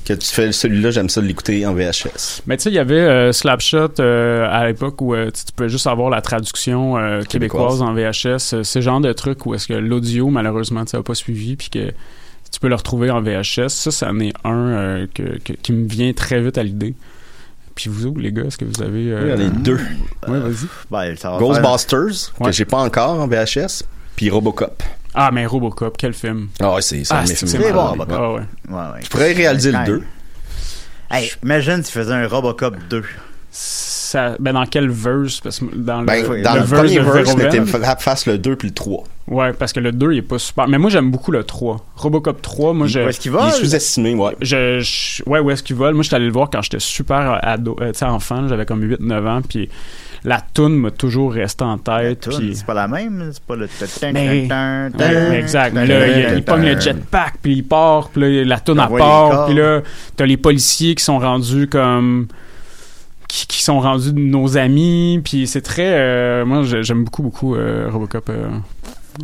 Speaker 2: que tu fais celui-là, j'aime ça l'écouter en VHS.
Speaker 3: Mais tu sais, il y avait euh, Slapshot euh, à l'époque où euh, tu tu pouvais juste avoir la traduction euh, québécoise
Speaker 2: Québécoise.
Speaker 3: en VHS. euh, Ce genre de truc où est-ce que l'audio, malheureusement, ça n'a pas suivi, puis que tu peux le retrouver en VHS. Ça, c'en est un euh, que, que- qui me vient très vite à l'idée. Puis vous, les gars, est-ce que vous avez... euh,
Speaker 2: Oui, il y en a deux.
Speaker 3: Ouais, vas-y.
Speaker 1: Ben,
Speaker 2: Ghostbusters,
Speaker 3: Ouais.
Speaker 2: que j'ai pas encore en VHS, puis Robocop.
Speaker 3: Ah, mais Robocop, quel film?
Speaker 2: Ah ouais, c'est c'est un
Speaker 3: Ah,
Speaker 2: de mes
Speaker 3: c'est
Speaker 2: films.
Speaker 1: c'est bon. Robocop.
Speaker 3: Ah ouais.
Speaker 1: Ouais, ouais.
Speaker 2: Tu pourrais réaliser le
Speaker 1: Ouais.
Speaker 2: 2.
Speaker 1: Hey, imagine si tu faisais un Robocop 2.
Speaker 3: Ça, ben dans quel verse? Parce que dans le,
Speaker 2: Ben,
Speaker 1: oui,
Speaker 2: dans le,
Speaker 3: verse
Speaker 2: premier
Speaker 3: de
Speaker 2: verse, mais
Speaker 3: Verhoeven,
Speaker 2: fasse le 2 puis le 3.
Speaker 3: Ouais, parce que le 2, il est pas super. Mais moi, j'aime beaucoup le 3. Robocop 3, moi, je...
Speaker 1: Où est-ce qu'il
Speaker 2: Il
Speaker 1: va?
Speaker 2: est sous-estimé, ouais.
Speaker 3: je, je- ouais où est-ce qu'ils volent moi j'étais allé le voir quand j'étais super ado euh, tu sais enfant j'avais comme 8 9 ans puis la toune m'a toujours resté en tête puis
Speaker 1: C'est pas la même, c'est pas le.
Speaker 3: Mais- Ouais, exact. là, il, il pogne le jetpack, puis il part, puis là, la toune à
Speaker 1: Envoie les
Speaker 3: part, puis là, t'as les policiers qui sont rendus comme... qui, qui sont rendus nos amis, puis c'est très... euh, moi, j'ai- j'aime beaucoup, beaucoup euh, Robocop, euh,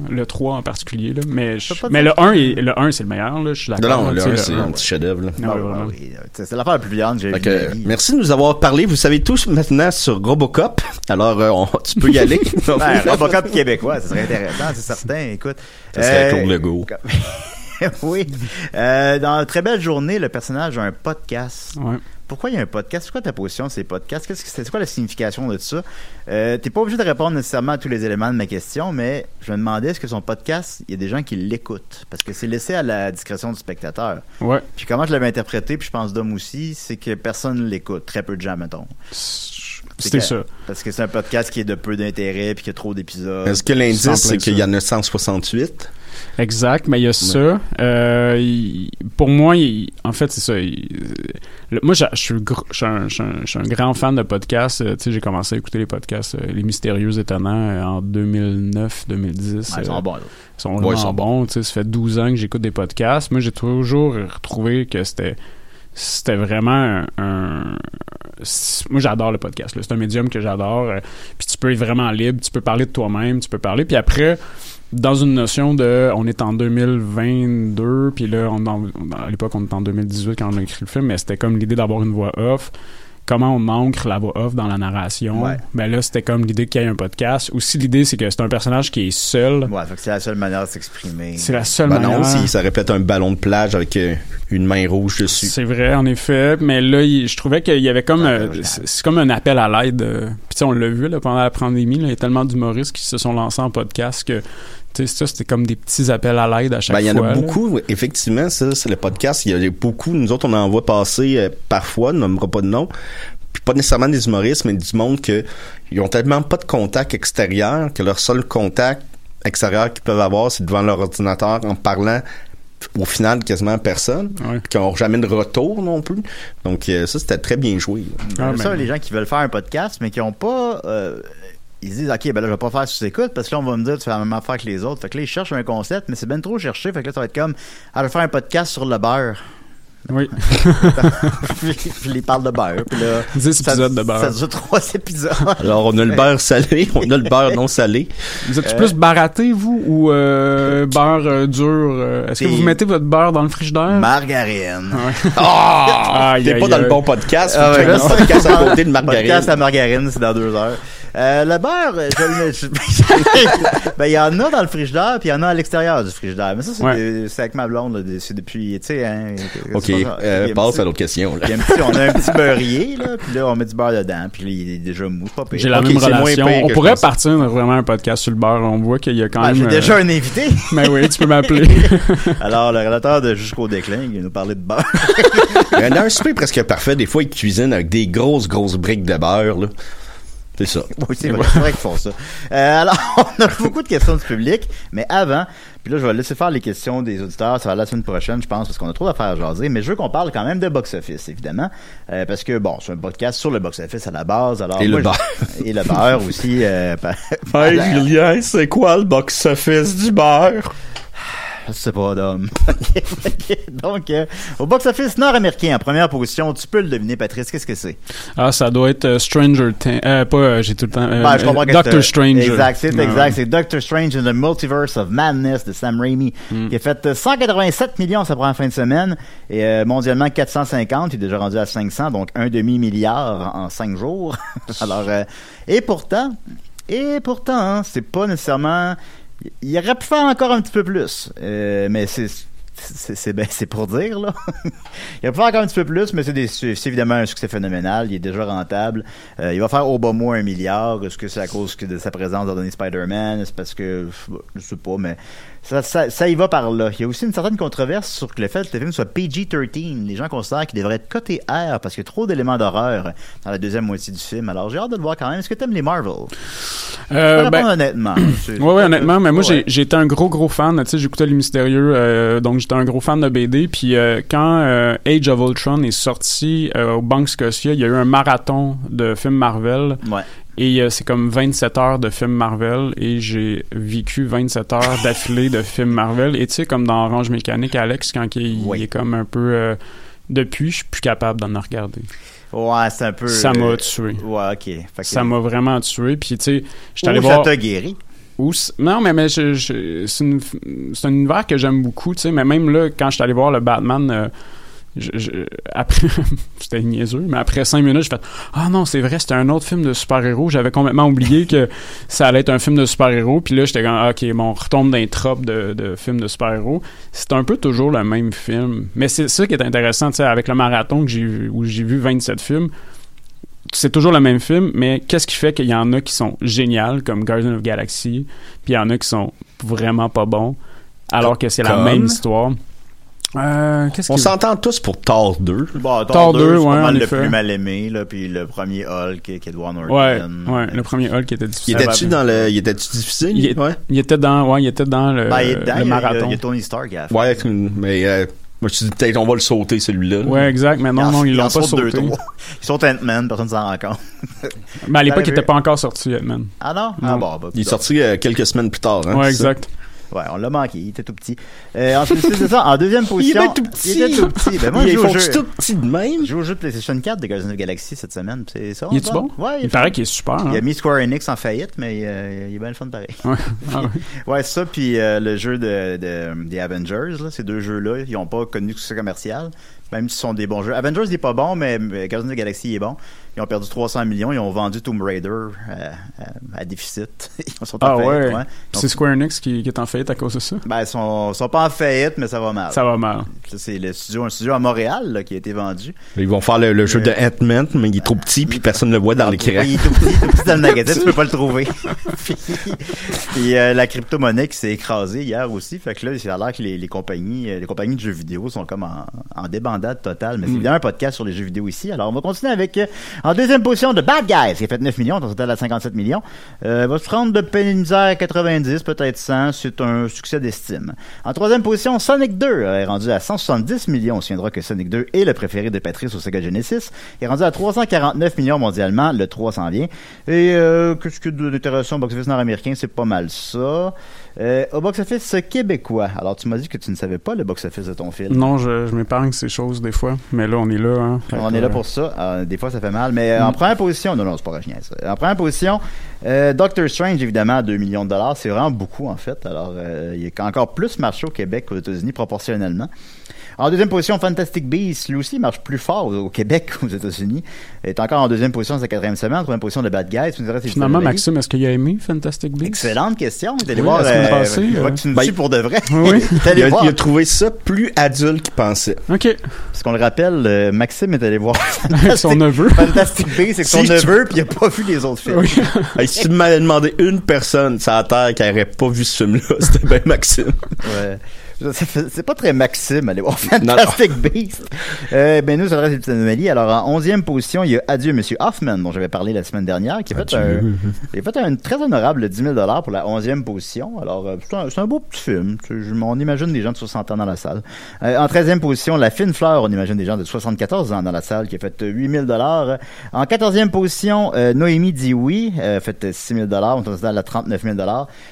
Speaker 3: le 3 en particulier, là, mais, je- mais le 1, est, le 1 c'est le meilleur, là, je suis
Speaker 2: Non,
Speaker 3: d'accord.
Speaker 2: non, le
Speaker 3: tu sais,
Speaker 2: 1, c'est
Speaker 3: un,
Speaker 2: un petit chef-d'œuvre. là.
Speaker 3: Ah
Speaker 1: Ah
Speaker 3: ouais,
Speaker 1: ouais,
Speaker 3: vraiment.
Speaker 1: oui, c'est l'affaire la plus brillante que j'ai
Speaker 2: merci de nous avoir parlé. Vous savez tous maintenant sur Robocop. Alors, euh, on- tu peux y aller.
Speaker 1: Ben, Robocop québécois, ça serait intéressant, c'est certain. Écoute.
Speaker 2: Ça serait
Speaker 1: Euh,
Speaker 2: Claude Legault.
Speaker 1: oui. Euh, dans Très belle journée, le personnage a un podcast.
Speaker 3: Ouais.
Speaker 1: Pourquoi il y a un podcast? C'est quoi ta position de ces podcasts? Qu'est-ce que c'est? C'est quoi la signification de ça? Euh, T'es pas obligé de répondre nécessairement à tous les éléments de ma question, mais je me demandais est-ce que son podcast, il y a des gens qui l'écoutent? Parce que c'est laissé à la discrétion du spectateur.
Speaker 3: Ouais.
Speaker 1: Puis comment je l'avais interprété, puis je pense d'homme aussi, c'est que personne l'écoute, très peu de gens, mettons.
Speaker 3: C'était ça.
Speaker 1: Parce que c'est un podcast qui est de peu d'intérêt, puis qui a trop d'épisodes.
Speaker 2: Est-ce que l'indice, c'est qu'il y en a 168?
Speaker 3: Exact, mais il y a ça. Euh, il- pour moi, il- en fait, c'est ça. il- le- moi, je suis un, grand fan de podcasts. Euh, tu sais, j'ai commencé à écouter les podcasts, euh, les mystérieux étonnants, en 2009-2010.
Speaker 1: Ouais, ils sont bons.
Speaker 3: Ils sont vraiment
Speaker 2: sont
Speaker 3: bons. Tu sais, ça fait 12 ans que j'écoute des podcasts. Moi, j'ai toujours retrouvé que c'était c'était vraiment un, un- moi j'adore le podcast c'est un médium que j'adore puis tu peux être vraiment libre tu peux parler de toi-même tu peux parler puis après dans une notion de on est en 2022 puis là on, à l'époque on était en 2018 quand on a écrit le film mais c'était comme l'idée d'avoir une voix off comment on ancre la voix off dans la narration?
Speaker 1: Ouais.
Speaker 3: ben là c'était comme l'idée qu'il y ait un podcast aussi l'idée c'est que c'est un personnage qui est seul
Speaker 1: Ouais, fait que c'est la seule manière de s'exprimer.
Speaker 3: c'est la seule
Speaker 2: Ben
Speaker 3: manière
Speaker 2: non, si ça répète un ballon de plage avec euh, une main rouge dessus.
Speaker 3: C'est vrai, en effet. Mais là, il- je trouvais qu'il y avait comme. Euh, c'est comme un appel à l'aide. euh. Puis, tu sais, on l'a vu là, pendant la pandémie. là, Il y a tellement d'humoristes qui se sont lancés en podcast que. Tu sais, ça, c'était comme des petits appels à l'aide à chaque
Speaker 2: Ben, il y en
Speaker 3: fois.
Speaker 2: a
Speaker 3: là.
Speaker 2: beaucoup, effectivement, ça, c'est le podcast. Il y a beaucoup, nous autres, on en voit passer euh, parfois, on nommera pas de nom. Puis pas nécessairement des humoristes, mais du monde que ils ont tellement pas de contact extérieur que leur seul contact extérieur qu'ils peuvent avoir, c'est devant leur ordinateur en parlant au final quasiment à personne,
Speaker 3: Ouais.
Speaker 2: puis qui n'ont jamais de retour non plus. Donc euh, ça, c'était très bien joué.
Speaker 3: Ah,
Speaker 1: ça,
Speaker 3: mais-
Speaker 1: les gens qui veulent faire un podcast, mais qui ont pas. euh, ils se disent, OK, ben là, je vais pas faire sous-écoute parce que là, on va me dire, tu fais la même affaire que les autres. Fait que là, ils cherchent un concept, mais c'est bien trop cherché. Fait que là, ça va être comme, ah, je vais faire un podcast sur le beurre.
Speaker 3: Oui.
Speaker 1: je les parle de beurre. Puis là,
Speaker 3: 10
Speaker 1: ça-
Speaker 3: épisodes de beurre.
Speaker 1: Ça dure trois épisodes.
Speaker 2: Alors, on a le beurre salé, on a le beurre non salé.
Speaker 3: Vous êtes
Speaker 1: Euh,
Speaker 3: plus baraté, vous, ou euh, beurre euh, dur? euh, Est-ce que
Speaker 1: T'es-
Speaker 3: vous mettez votre beurre dans le frigidaire?
Speaker 1: Margarine.
Speaker 2: Ah!
Speaker 3: Aïe,
Speaker 2: T'es
Speaker 3: aïe,
Speaker 2: pas dans le bon podcast,
Speaker 1: Ah ouais, là,
Speaker 2: podcast à côté de margarine.
Speaker 1: Podcast à margarine, c'est dans deux heures. Euh, le beurre, euh, je ben, il y en a dans le frigidaire, puis il y en a à l'extérieur du frigidaire. Mais ça, c'est
Speaker 3: Ouais.
Speaker 1: avec ma blonde, là, c'est depuis, tu sais, hein.
Speaker 2: OK,
Speaker 1: il
Speaker 2: euh, passe
Speaker 1: petit-
Speaker 2: à l'autre question. Là.
Speaker 1: il petit- on a un petit beurrier, là, puis là, on met du beurre dedans, puis là, il est déjà mou, pas.
Speaker 3: J'ai la
Speaker 2: Ok,
Speaker 3: même relation. On pourrait partir vraiment un podcast sur le beurre. On voit qu'il y a quand
Speaker 1: Ah,
Speaker 3: même.
Speaker 1: J'ai
Speaker 3: euh,
Speaker 1: déjà un invité.
Speaker 3: Mais oui, tu peux m'appeler.
Speaker 1: Alors, le relateur de Jusqu'au déclin, il nous parler de beurre.
Speaker 2: Il y en a un souper presque parfait. Des fois, ils cuisinent avec des grosses, grosses briques de beurre. là. C'est ça.
Speaker 1: Oui, c'est vrai, qu'ils font ça. Euh, alors, on a beaucoup de questions du public, mais avant, puis là, je vais laisser faire les questions des auditeurs. Ça va la semaine prochaine, je pense, parce qu'on a trop d'affaires à jaser. Mais je veux qu'on parle quand même de box-office, évidemment. Euh, parce que, bon, c'est un podcast sur le box-office à la base. Alors,
Speaker 2: Et
Speaker 1: moi,
Speaker 2: le beurre.
Speaker 1: Et le beurre aussi. euh, par-
Speaker 2: Hey, Julien, c'est quoi le box-office du beurre?
Speaker 1: Je sais pas, Dom. Ok, ok. Donc, euh, au box-office nord-américain, en première position, tu peux le deviner, Patrice, qu'est-ce que c'est?
Speaker 3: Ah, ça doit être euh, Stranger Things. Euh, pas, euh, j'ai tout le temps.
Speaker 1: Ben, je comprends que
Speaker 3: Doctor Strange.
Speaker 1: Exact, c'est
Speaker 3: Ouais,
Speaker 1: exact. C'est Doctor Strange in the Multiverse of Madness de Sam Raimi,
Speaker 3: Mm.
Speaker 1: qui a fait euh, 187 millions sa première fin de semaine et mondialement 450. Il est déjà rendu à 500, donc un demi-milliard en cinq jours. Alors, et pourtant, et pourtant, hein, c'est pas nécessairement. Il aurait pu faire encore un petit peu plus, Euh, mais c'est. C'est ben, pour dire, là. il va faire encore un petit peu plus, mais c'est évidemment un succès phénoménal. Il est déjà rentable. Euh, il va faire au bas mot un milliard. Est-ce que c'est à cause de sa présence dans Donny Spider-Man? C'est parce que, je sais pas, mais ça, ça, ça y va par là. Il y a aussi une certaine controverse sur le fait que le film soit PG-13. Les gens considèrent qu'il devrait être coté R parce qu'il y a trop d'éléments d'horreur dans la deuxième moitié du film. Alors, j'ai hâte de le voir quand même. Est-ce que tu aimes les Marvel?
Speaker 3: Euh, ben,
Speaker 1: honnêtement. C'est-
Speaker 3: Ouais, honnêtement, mais moi,
Speaker 1: Ouais.
Speaker 3: j'ai été un gros, gros fan. Tu sais, j'écoutais Les Mystérieux, euh, donc j'étais un gros fan de BD. Puis euh, quand euh, Age of Ultron est sorti euh, au Banque Scotia, il y a eu un marathon de films Marvel.
Speaker 1: Ouais.
Speaker 3: Et c'est comme 27 heures de films Marvel. Et j'ai vécu 27 heures d'affilée de films Marvel. Et tu sais, comme dans Orange Mécanique, Alex, quand il, est comme un peu... depuis, je suis plus capable d'en regarder.
Speaker 1: Ouais, c'est un peu.
Speaker 3: Ça m'a tué.
Speaker 1: Ouais, ok. Que-
Speaker 3: Ça m'a vraiment tué. Puis tu sais, j'étais
Speaker 1: Ou
Speaker 3: allé
Speaker 1: ça
Speaker 3: voir...
Speaker 1: t'a guéri?
Speaker 3: Non, mais, mais je- c'est, un univers que j'aime beaucoup, tu sais, mais même là, quand je suis allé voir le Batman, euh, niaiseux, mais après cinq minutes, je fais Ah non, c'est vrai, c'était un autre film de super-héros. J'avais complètement oublié que ça allait être un film de super-héros. Puis là, j'étais comme Ok, bon, on retombe dans les de, de films de super-héros. C'est un peu toujours le même film. Mais c'est ça qui est intéressant, tu sais, avec le marathon que j'ai où j'ai vu 27 films c'est toujours le même film, mais qu'est-ce qui fait qu'il y en a qui sont géniales, comme Guardians of Galaxy, puis il y en a qui sont vraiment pas bons, alors que c'est la
Speaker 2: Comme?
Speaker 3: même histoire? Euh,
Speaker 2: On s'entend tous pour Thor 2.
Speaker 1: Bon,
Speaker 3: Thor 2,
Speaker 1: c'est pas
Speaker 3: ouais,
Speaker 1: mal
Speaker 3: en
Speaker 1: le
Speaker 3: effet.
Speaker 1: plus mal aimé, là, puis le premier Hulk, qui est Edward Norton.
Speaker 3: Ouais, ouais, le premier Hulk était
Speaker 2: Il
Speaker 3: difficile.
Speaker 2: était-tu dans le. Il était-tu difficile?
Speaker 3: Il
Speaker 2: Ouais?
Speaker 3: Il était dans, ouais, il était dans le,
Speaker 1: Ben, il
Speaker 3: le
Speaker 1: il il y a-
Speaker 3: marathon.
Speaker 1: Il y a Tony Stark à la fin.
Speaker 2: Ouais, mais euh, moi je me suis dit peut-être on va le sauter celui-là.
Speaker 3: Ouais, exact, mais non,
Speaker 1: en-
Speaker 3: non, ils l'ont pas
Speaker 1: sautent deux,
Speaker 3: sauté.
Speaker 1: trois. Ils sont Ant-Man, personne ne s'en rend compte.
Speaker 3: Ben, à l'époque, il
Speaker 1: T'avais-
Speaker 3: était pas encore sorti, Ant-Man.
Speaker 1: Ah non? Ah
Speaker 3: Non.
Speaker 1: bon, bah,
Speaker 2: Il est sorti euh, quelques semaines plus tard. Hein,
Speaker 3: ouais,
Speaker 2: ça?
Speaker 1: Ouais, on l'a manqué, il était tout petit. Euh, ensuite, c'est ça, en deuxième position.
Speaker 2: était tout petit.
Speaker 1: Il était tout petit. Ben, moi, joué au jeu.
Speaker 2: tout petit de même.
Speaker 1: J'ai joué au jeu de PlayStation 4 de Guardians of the Galaxy cette semaine, c'est ça.
Speaker 3: Il est-tu bon?
Speaker 1: Ouais,
Speaker 3: Il
Speaker 1: est
Speaker 3: paraît qu'il est super.
Speaker 1: Il a
Speaker 3: Hein?
Speaker 1: mis Square Enix en faillite, mais euh, il est bien le fun pareil.
Speaker 3: Ouais. Ah ouais.
Speaker 1: Ouais, ça, puis euh, le jeu de, de- des Avengers, là, ces deux jeux-là, ils n'ont pas connu succès commercial, même s'ils sont des bons jeux. Avengers il est pas bon, mais mais Guardians of the Galaxy il est bon. Ils ont perdu 300 millions, ils ont vendu Tomb Raider euh, à, à déficit. Ils sont en
Speaker 3: Ah
Speaker 1: faillite,
Speaker 3: ouais. C'est Square Enix qui, qui est en faillite à cause de ça?
Speaker 1: ben, ils sont, sont pas en faillite, mais ça va mal.
Speaker 3: Ça va mal.
Speaker 1: C'est le studio, un studio à Montréal là, qui a été vendu.
Speaker 2: Ils vont faire le, le jeu
Speaker 1: Euh,
Speaker 2: de Ant-Man, mais il est trop petit puis personne ne le voit dans l'écran.
Speaker 1: Il est tout petit, tout petit dans le magasin, tu peux pas le trouver. puis puis, euh, la crypto-monnaie qui s'est écrasée hier aussi. Fait que là, il a l'air que les, les compagnies, euh, les compagnies de jeux vidéo sont comme en, en débandade totale. Mais c'est bien un podcast sur les jeux vidéo ici. Alors, on va continuer avec, euh, en deuxième position, de Bad Guys, qui a fait 9 millions, on total à 57 millions. Euh, va se rendre de peine et de misère à 90, peut-être 100. C'est un succès d'estime. En troisième position, Sonic 2 euh, est rendu à 170 millions. On se souviendra que Sonic 2 est le préféré de Patrice au Sega Genesis. Il est rendu à 349 millions mondialement. Le 3 s'en vient. Et euh, qu'est-ce que d'intéressant box-office nord-américain? C'est pas mal ça. Euh, au box-office québécois. Alors, tu m'as dit que tu ne savais pas le box-office de ton film.
Speaker 3: Non, je, je m'épargne ces choses des fois, mais là, on est là. Hein.
Speaker 1: On
Speaker 3: que,
Speaker 1: est là
Speaker 3: euh,
Speaker 1: pour ça. Euh, des fois, ça fait mal. Mais euh,
Speaker 3: Mm.
Speaker 1: en première position, non, non, c'est pas niaise. En première position, euh, Doctor Strange, évidemment, à 2 millions de dollars. C'est vraiment beaucoup, en fait. Alors, euh, il est encore plus marché au Québec qu'aux États-Unis, proportionnellement. En deuxième position, Fantastic Beasts, lui aussi, marche plus fort au au Québec qu'aux États-Unis. Il est encore en deuxième position, c'est la quatrième semaine. En troisième position, de Bad Guys.
Speaker 3: Finalement. Maxime, est-ce qu'il a aimé Fantastic Beasts?
Speaker 1: Excellente question. T'es allé
Speaker 3: Oui,
Speaker 1: voir,
Speaker 3: la semaine
Speaker 1: euh,
Speaker 3: passée,
Speaker 1: je vois que tu nous
Speaker 2: ben,
Speaker 1: suis pour de vrai.
Speaker 3: Oui.
Speaker 2: Il a,
Speaker 1: voir.
Speaker 2: il a trouvé ça plus adulte qu'il pensait.
Speaker 3: OK.
Speaker 1: Parce qu'on le rappelle, euh, Maxime est allé voir
Speaker 3: son neveu.
Speaker 1: Fantastic Beasts, c'est son
Speaker 2: Si tu-
Speaker 1: neveu, puis il a pas vu les autres films.
Speaker 3: Oui.
Speaker 2: Hey, si tu m'avais demandé une personne sur la Terre qui n'aurait pas vu ce film-là, c'était bien Maxime.
Speaker 1: Ouais. C'est pas très Maxime, aller voir Fantastic Beast. Euh, ben nous, ça reste une petite anomalie. Alors, en onzième position, il y a Adieu Monsieur Hoffman, dont j'avais parlé la semaine dernière, qui a fait un, il a fait un très honorable 10 000 pour la onzième position. Alors, euh, c'est un, beau petit film. On imagine des gens de 60 ans dans la salle. Euh, en treizième position, La Fine Fleur, on imagine des gens de 74 ans dans la salle, qui a fait 8 000 En quatorzième position, euh, Noémie dit oui, euh, fait 6 000 on est à la 39 000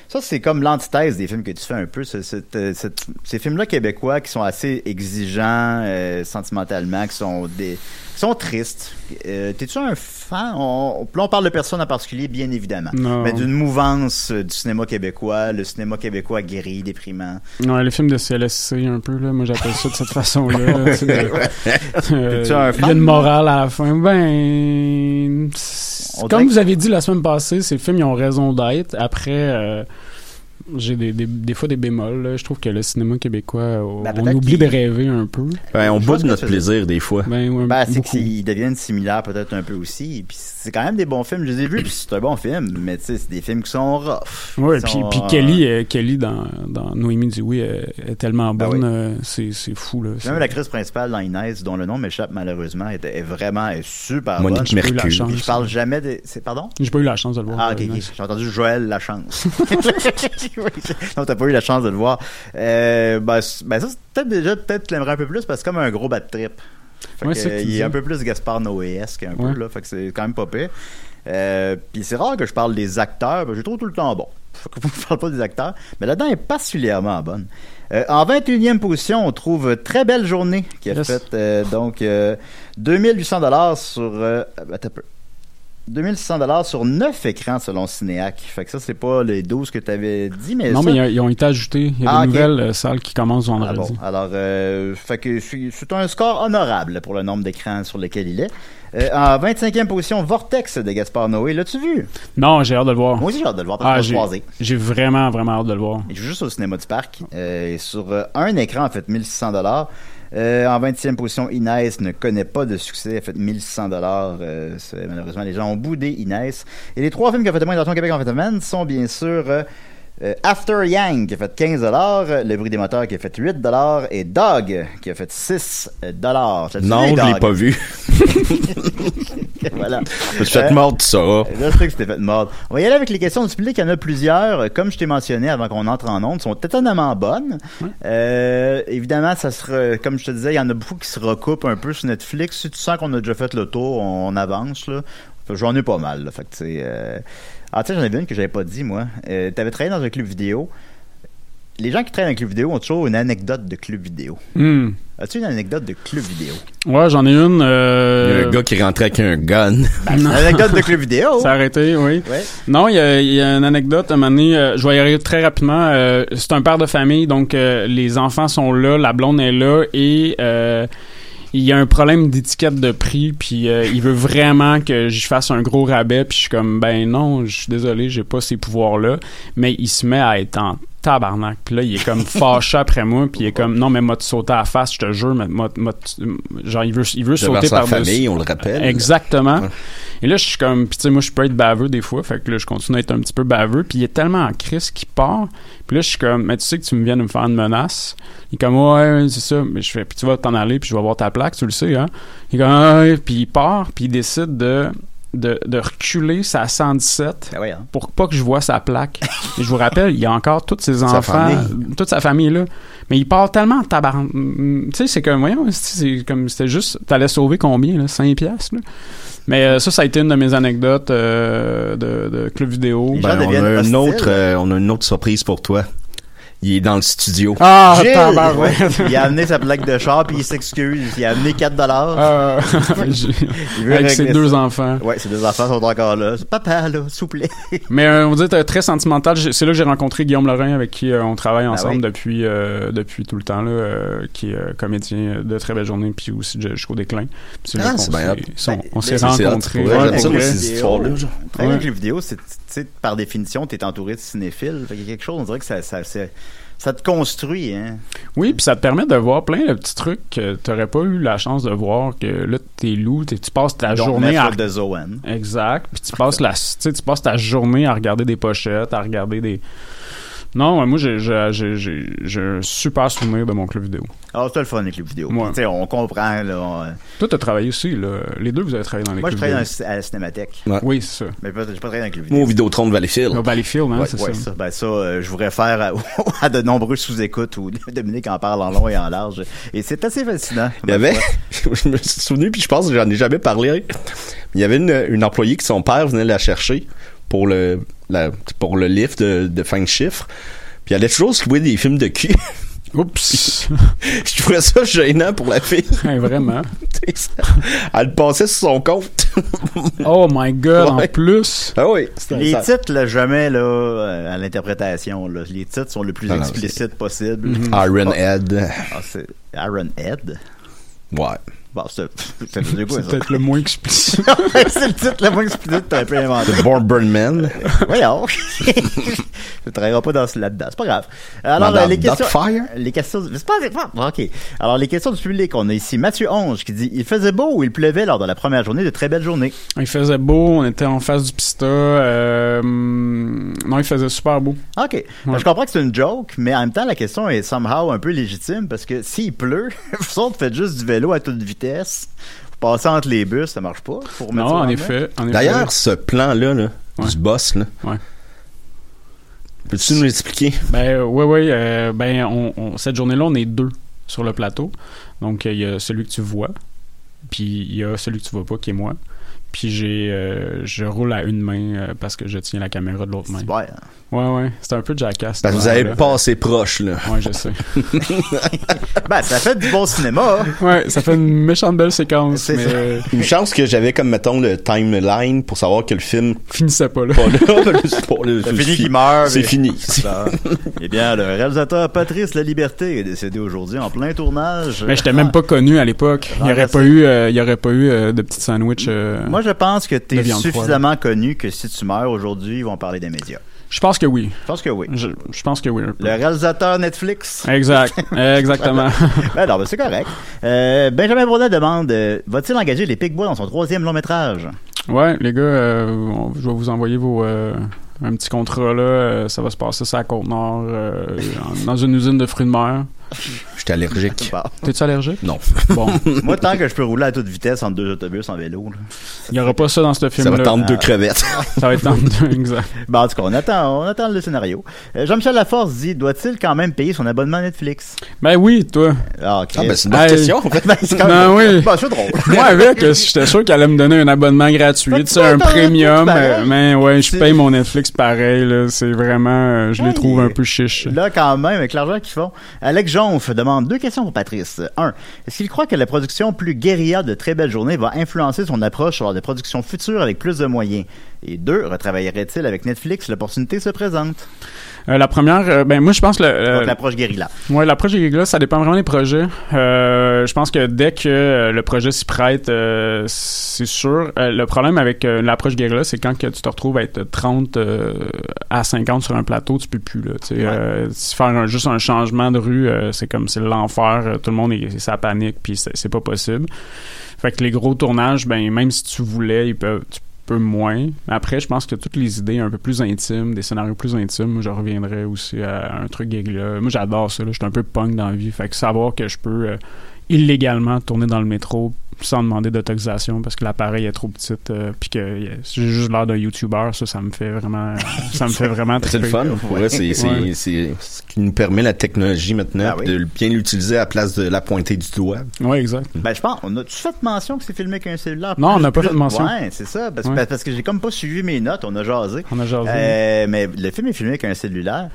Speaker 1: Ça, c'est comme l'antithèse des films que tu fais un peu, ce- cette, euh, cette ces films-là québécois qui sont assez exigeants euh, sentimentalement, qui sont des qui sont tristes. Euh, T'es-tu un fan? On, Là, on parle de personnes en particulier, bien évidemment,
Speaker 3: Non.
Speaker 1: mais d'une mouvance euh, du cinéma québécois, le cinéma québécois guéri, déprimant.
Speaker 3: Ouais, les films de CLSC, un peu, là. Moi, j'appelle ça de cette façon-là. euh,
Speaker 1: T'es-tu un
Speaker 3: Il y a
Speaker 1: fan?
Speaker 3: une morale à la fin. Ben. Comme vous avez dit la semaine passée, ces films, ils ont raison d'être. Après. J'ai des, des, des fois des bémols. là. Je trouve que le cinéma québécois, euh,
Speaker 1: Ben,
Speaker 3: on oublie de rêver un peu.
Speaker 2: Ben, on boude notre plaisir des fois.
Speaker 3: Ben, ouais,
Speaker 1: Ben, c'est qu'ils deviennent similaires peut-être un peu aussi. Puis c'est quand même des bons films. Je les ai vus, puis c'est un bon film. Mais tu sais, c'est des films qui sont rough.
Speaker 3: Ouais,
Speaker 1: Qui
Speaker 3: puis,
Speaker 1: sont,
Speaker 3: puis
Speaker 1: euh,
Speaker 3: Kelly, euh, Kelly dans, dans Noémie dit oui est, est tellement
Speaker 1: Ben
Speaker 3: bonne,
Speaker 1: oui.
Speaker 3: euh, c'est, fou là. C'est-
Speaker 1: Même l'actrice principale dans Inès, dont le nom m'échappe malheureusement, est, est vraiment est super
Speaker 2: Monique
Speaker 1: bonne.
Speaker 3: J'ai pas eu la
Speaker 2: Mercure.
Speaker 3: chance.
Speaker 1: Je parle jamais de. C'est pardon?
Speaker 3: J'ai pas eu la chance de le voir.
Speaker 1: Ah, ok,
Speaker 3: euh,
Speaker 1: ok.
Speaker 3: Inès.
Speaker 1: J'ai entendu Joël Lachance. non, t'as pas eu la chance de le voir. Euh, ben, ben ça, peut-être déjà, peut-être tu l'aimerais un peu plus parce que c'est comme un gros bad trip. Fait
Speaker 3: Ouais,
Speaker 1: que, il est un peu plus Gaspard Noé-esque un
Speaker 3: Ouais.
Speaker 1: peu, là. Fait que c'est quand même pas pire. Euh, Puis c'est rare que je parle des acteurs, je les trouve tout le temps bon. Fait que je parle pas des acteurs, mais là-dedans elle est particulièrement bonne. Euh, en 21e position, on trouve Très belle journée qui a
Speaker 3: Yes.
Speaker 1: fait euh, donc euh, 2800 dollars sur euh, attends un peu. 2600 dollars sur 9 écrans selon Cinéac. Fait que ça c'est pas les 12 que tu avais dit mais
Speaker 3: Non,
Speaker 1: ça-
Speaker 3: mais ils ont- été ajoutés. Il y a
Speaker 1: Ah,
Speaker 3: des nouvelles euh, salles qui commencent
Speaker 1: ah
Speaker 3: vendredi.
Speaker 1: bon, alors, euh, fait que c'est un score honorable pour le nombre d'écrans sur lesquels il est. Euh, en 25e position, Vortex de Gaspard Noé. L'as-tu vu?
Speaker 3: Non, j'ai hâte de le voir.
Speaker 1: Moi aussi, j'ai hâte de le voir parce
Speaker 3: Ah,
Speaker 1: qu'on
Speaker 3: j'ai, vraiment, vraiment hâte de le voir.
Speaker 1: Il joue juste au cinéma du parc. Et sur un écran, en fait, 1600 dollars. Euh, en 20e position, Inès ne connaît pas de succès. Elle fait 1600 dollars. malheureusement, les gens ont boudé Inès. Et les trois films qui ont fait moins d'argent au Québec en fin de semaine sont bien sûr euh, After Yang qui a fait 15 dollars, Le bruit des moteurs qui a fait 8 dollars et Dog qui a fait 6 dollars.
Speaker 2: Non, je l'ai pas vu.
Speaker 1: voilà.
Speaker 2: Je suis fait
Speaker 1: Euh,
Speaker 2: mordre, ça.
Speaker 1: Là, je sais que c'était fait mordre. On va y aller avec les questions du public. Il y en a plusieurs. Comme je t'ai mentionné avant qu'on entre en ondes, sont étonnamment bonnes. Euh, évidemment, ça sera, comme je te disais, il y en a beaucoup qui se recoupent un peu sur Netflix. Si tu sens qu'on a déjà fait le tour, on, avance, là. J'en ai pas mal, là. Fait que, tu sais, euh... Ah, tu sais, j'en avais une que j'avais pas dit, moi. Euh, T'avais travaillé dans un club vidéo. Les gens qui travaillent dans un club vidéo ont toujours une anecdote de club vidéo.
Speaker 3: Hmm.
Speaker 1: As-tu une anecdote de club vidéo?
Speaker 3: Ouais, j'en ai une.
Speaker 2: Il y a
Speaker 3: Euh...
Speaker 2: un gars qui rentrait avec un gun.
Speaker 3: non.
Speaker 1: Une anecdote de club vidéo?
Speaker 3: Ça a arrêté, oui.
Speaker 1: Ouais.
Speaker 3: Non, il y a, il y a une anecdote. À un moment donné, euh, je vais y arriver très rapidement. Euh, c'est un père de famille, donc euh, les enfants sont là, la blonde est là et euh, il y a un problème d'étiquette de prix, puis euh, il veut vraiment que je fasse un gros rabais, puis je suis comme, ben non, je suis désolé, j'ai pas ces pouvoirs-là. Mais il se met à être en tabarnak. Puis là, il est comme fâché après moi, puis il est comme, non, mais m'a sauté à la face, je te jure, m'a- m'a- m'a- genre, il veut, il veut sauter
Speaker 2: sa
Speaker 3: par-dessus.
Speaker 2: famille, on le rappelle.
Speaker 3: Exactement.
Speaker 2: Ouais.
Speaker 3: Et là, je suis comme, puis tu sais, moi, je peux être baveux des fois, fait que là, je continue à être un petit peu baveux, puis il est tellement en crise qu'il part. Puis là, je suis comme, mais tu sais que tu me viens de me faire une menace. Il est comme, ouais, c'est ça. Mais je fais, puis tu vas t'en aller, puis je vais voir ta plaque, tu le sais, hein. Il est comme, Ah, ouais, puis il part, puis il décide de, de, de reculer sa 117
Speaker 1: Ben ouais, hein.
Speaker 3: pour pas que je vois sa plaque. Et je vous rappelle, il y a encore tous ses enfants, toute sa famille là. Mais il part tellement en tabarn... Tu sais, c'est comme, voyons, c'est comme, c'était juste, t'allais sauver combien, là? 5 piastres, là? Mais euh, ça, ça a été une de mes anecdotes euh, de, de club vidéo.
Speaker 2: Ben,
Speaker 1: gens
Speaker 2: on,
Speaker 1: deviennent
Speaker 2: a une
Speaker 1: hostiles.
Speaker 2: autre, euh, on a une autre surprise pour toi. Il est dans le studio.
Speaker 3: Ah,
Speaker 1: Gilles! Ouais. Il a amené sa plaque de char puis il s'excuse. Il a amené 4 dollars.
Speaker 3: Euh,
Speaker 1: Il veut
Speaker 3: avec ses deux
Speaker 1: ça.
Speaker 3: enfants.
Speaker 1: Ouais, ses deux enfants sont encore là. Papa, là, s'il vous plaît.
Speaker 3: Mais euh, on dit euh, très sentimental. C'est là que j'ai rencontré Guillaume Lorrain avec qui euh, on travaille ensemble
Speaker 1: oui.
Speaker 3: depuis euh, depuis tout le temps là, euh, qui est euh, comédien de Très belle journée puis aussi de- jusqu'au déclin. Puis c'est là
Speaker 2: Ah,
Speaker 3: qu'on
Speaker 2: c'est bien
Speaker 3: s'est-
Speaker 1: Ben,
Speaker 3: on s'est
Speaker 1: ben,
Speaker 2: c'est hot,
Speaker 3: rencontrés.
Speaker 2: j'aime ça, ces histoires-là,
Speaker 1: avec les vidéos, par définition, t'es entouré de cinéphiles. Qu'il y a quelque chose, on dirait que ça, ça, te construit, hein?
Speaker 3: Oui, puis ça te permet de voir plein de petits trucs que t'aurais pas eu la chance de voir. Que là, t'es loup, t'es- tu passes ta
Speaker 1: Donc,
Speaker 3: journée à
Speaker 1: de Zoan.
Speaker 3: Exact. Puis tu passes la, tu sais, tu passes ta journée à regarder des pochettes, à regarder des. Non, ouais, moi j'ai un super souvenir de mon club vidéo.
Speaker 1: Ah, c'est le fun les vidéos.
Speaker 3: Ouais.
Speaker 1: Tu sais, on comprend, là. on-
Speaker 3: Toi, t'as travaillé aussi, là. Les deux, vous avez travaillé dans les
Speaker 1: Moi, je
Speaker 3: clubs
Speaker 1: travaille
Speaker 3: vidéo.
Speaker 1: dans, à la cinémathèque.
Speaker 3: Oui, c'est ça.
Speaker 1: Mais pas, j'ai pas travaillé dans les clubs
Speaker 2: Moi, au
Speaker 1: vidéo.
Speaker 2: Vidéotron de Valleyfield.
Speaker 3: Au Valleyfield, hein,
Speaker 1: Ouais,
Speaker 3: c'est
Speaker 1: ouais,
Speaker 3: ça.
Speaker 1: ça. Ben ça, euh, je vous réfère à, à de nombreux sous-écoutes où Dominique en parle en long et en large. Et c'est assez fascinant.
Speaker 2: Il y avait, je me suis souvenu, puis je pense que j'en ai jamais parlé. Il y avait une, une employée qui son père venait la chercher pour le, la, pour le lift de, de fin de chiffre. Puis elle allait toujours se louer des films de cul.
Speaker 3: Oups!
Speaker 2: Je trouvais ça gênant pour la fille.
Speaker 3: Ouais, vraiment.
Speaker 2: Elle le passait sur son compte.
Speaker 3: Oh my god,
Speaker 2: Ouais.
Speaker 3: en plus!
Speaker 2: ah oui.
Speaker 1: Les
Speaker 2: ça.
Speaker 1: titres, là, jamais là, euh, à l'interprétation. là. Les titres sont le plus
Speaker 2: Ah non,
Speaker 1: explicites possible.
Speaker 2: Iron Head.
Speaker 1: Ah, c'est Aaron Head?
Speaker 2: Ouais.
Speaker 1: Bon, c'est
Speaker 3: peut-être le moins explicite.
Speaker 1: c'est le titre le moins explicite que t'as un peu inventé.
Speaker 2: The Born Burn Man.
Speaker 1: Voyons. ne travaillera pas dans ce là-dedans. C'est pas grave. Alors,
Speaker 2: Dans
Speaker 1: euh, les questions. Les questions. C'est pas, c'est pas- OK. Alors, les questions du public. On a ici Mathieu Onge qui dit Il faisait beau ou il pleuvait lors de la première journée de très belles journées
Speaker 3: Il faisait beau, on était en face du pista. euh, non, il faisait super beau.
Speaker 1: OK. Ben, je comprends que c'est une joke, mais en même temps, la question est somehow un peu légitime parce que s'il pleut, vous autres faites juste du vélo à toute vitesse. Vous passez entre les bus, ça marche pas. Faut
Speaker 3: Non, en effet. en effet.
Speaker 2: D'ailleurs, ce plan-là, là,
Speaker 3: Ouais.
Speaker 2: du boss, là.
Speaker 3: Ouais.
Speaker 2: Peux-tu nous l'expliquer?
Speaker 3: Ben oui, oui. euh, ben on, on- cette journée-là, on est deux sur le plateau. Donc il y a celui que tu vois, puis il y a celui que tu vois pas, qui est moi. Puis j'ai, euh, je roule à une main euh, parce que je tiens la caméra de l'autre main.
Speaker 1: Ouais.
Speaker 3: Ouais, ouais. C'est un peu jackass.
Speaker 2: Parce que vous avez
Speaker 3: affaire-là.
Speaker 2: pas assez proche, là.
Speaker 3: Ouais, je sais.
Speaker 1: Ben, ça fait du bon cinéma. hein.
Speaker 3: Ouais, ça fait une méchante belle séquence,
Speaker 1: C'est
Speaker 3: mais
Speaker 1: ça.
Speaker 3: euh,
Speaker 2: Une chance que j'avais comme, mettons, le timeline pour savoir que le film
Speaker 3: finissait pas là.
Speaker 2: pas là. c'est pas là,
Speaker 1: C'est
Speaker 2: c'est
Speaker 1: fini
Speaker 2: fi-
Speaker 1: qu'il meurt.
Speaker 2: C'est
Speaker 1: mais-
Speaker 2: fini.
Speaker 1: Eh bien, le réalisateur Patrice La Liberté est décédé aujourd'hui en plein tournage.
Speaker 3: Mais j'étais même pas connu à l'époque. Il y aurait pas eu, euh, il y aurait pas eu euh, de petites sandwichs. euh,
Speaker 1: Moi, je pense que tu es suffisamment connu que si tu meurs aujourd'hui, ils vont parler des médias.
Speaker 3: Je pense que oui.
Speaker 1: Je pense que oui.
Speaker 3: Je, je pense que oui.
Speaker 1: Le réalisateur Netflix.
Speaker 3: Exact. Exactement.
Speaker 1: ben non, ben c'est correct. Euh, Benjamin Bourdin demande euh, Va-t-il engager les Picbois dans son troisième long métrage?
Speaker 3: Ouais, les gars, euh, on- je vais vous envoyer vos un petit contrat là. ça va se passer ça à Côte-Nord, euh, en- dans une usine de fruits de mer.
Speaker 2: Allergique.
Speaker 1: Bon.
Speaker 3: T'es-tu allergique?
Speaker 2: Non.
Speaker 3: Bon,
Speaker 1: Moi, tant que je peux rouler à toute vitesse entre deux autobus en vélo. là.
Speaker 3: il y aura pas ça dans ce
Speaker 2: Ça
Speaker 3: film-là.
Speaker 2: va tendre deux
Speaker 1: Ah.
Speaker 2: crevettes.
Speaker 3: Ça va être dans deux, exact.
Speaker 1: Ben, en tout cas, on attend, on attend le scénario. Euh, Jean-Michel Laforce dit Doit-il quand même payer son abonnement Netflix?
Speaker 3: Ben oui, toi.
Speaker 1: Ah, ok.
Speaker 2: Ah, ben, c'est une bonne
Speaker 3: Hey.
Speaker 2: question, en fait.
Speaker 1: Ben, c'est quand
Speaker 3: Ben oui.
Speaker 1: Ben, c'est drôle.
Speaker 3: Moi avec, j'étais sûr qu'elle allait me donner un abonnement gratuit,
Speaker 1: toi,
Speaker 3: un premium.
Speaker 1: Pareil.
Speaker 3: euh, mais ouais, je
Speaker 1: C'est-
Speaker 3: paye mon Netflix pareil. là. C'est vraiment, euh, je les trouve un peu chiches.
Speaker 1: Là, quand même, avec l'argent qu'ils font. Alex Jonf demande deux questions pour Patrice. Un, est-ce qu'il croit que la production plus guérilla de Très Belle Journée va influencer son approche sur des productions futures avec plus de moyens? Et deux, retravaillerait-il avec Netflix? L'opportunité se présente?
Speaker 3: Euh, la première, euh, ben moi je pense que le,
Speaker 1: l'approche guérilla.
Speaker 3: Ouais, l'approche là, ça dépend vraiment des projets. Euh, je pense que dès que le projet s'y prête, c'est sûr. Le problème avec l'approche guérilla, c'est quand que tu te retrouves à être 30 euh, à 50 sur un plateau, tu peux plus là. Tu sais,
Speaker 1: Ouais.
Speaker 3: si faire un- juste un changement de rue, c'est comme c'est l'enfer. Tout le monde est, ça panique, puis c'est c'est pas possible. Fait que les gros tournages, ben même si tu voulais, ils peuvent, tu peux moins. Après, je pense que toutes les idées un peu plus intimes, des scénarios plus intimes, je reviendrais aussi à un truc guérilla. Moi, j'adore ça. Je suis un peu punk dans la vie. Fait que savoir que je peux euh, illégalement tourner dans le métro sans demander d'autorisation parce que l'appareil est trop petit euh, puis que euh, j'ai juste l'air d'un YouTuber, ça, ça me fait vraiment, ça me fait vraiment
Speaker 2: C'est le fun. Pour vrai, c'est, c'est,
Speaker 3: Ouais.
Speaker 2: c'est ce qui nous permet la technologie maintenant,
Speaker 1: Ah oui.
Speaker 2: de bien l'utiliser à la place de la pointer du doigt.
Speaker 3: Ouais, exact.
Speaker 1: Ben, je pense, on a-tu fait mention que c'est filmé avec un cellulaire?
Speaker 3: Non, on
Speaker 1: Plus-
Speaker 3: n'a pas
Speaker 1: plus-
Speaker 3: fait mention.
Speaker 1: Ouais, c'est ça. Parce,
Speaker 3: Ouais.
Speaker 1: parce que j'ai comme pas suivi mes notes, on a jasé.
Speaker 3: On a jasé.
Speaker 1: Euh, mais le film est filmé avec un cellulaire.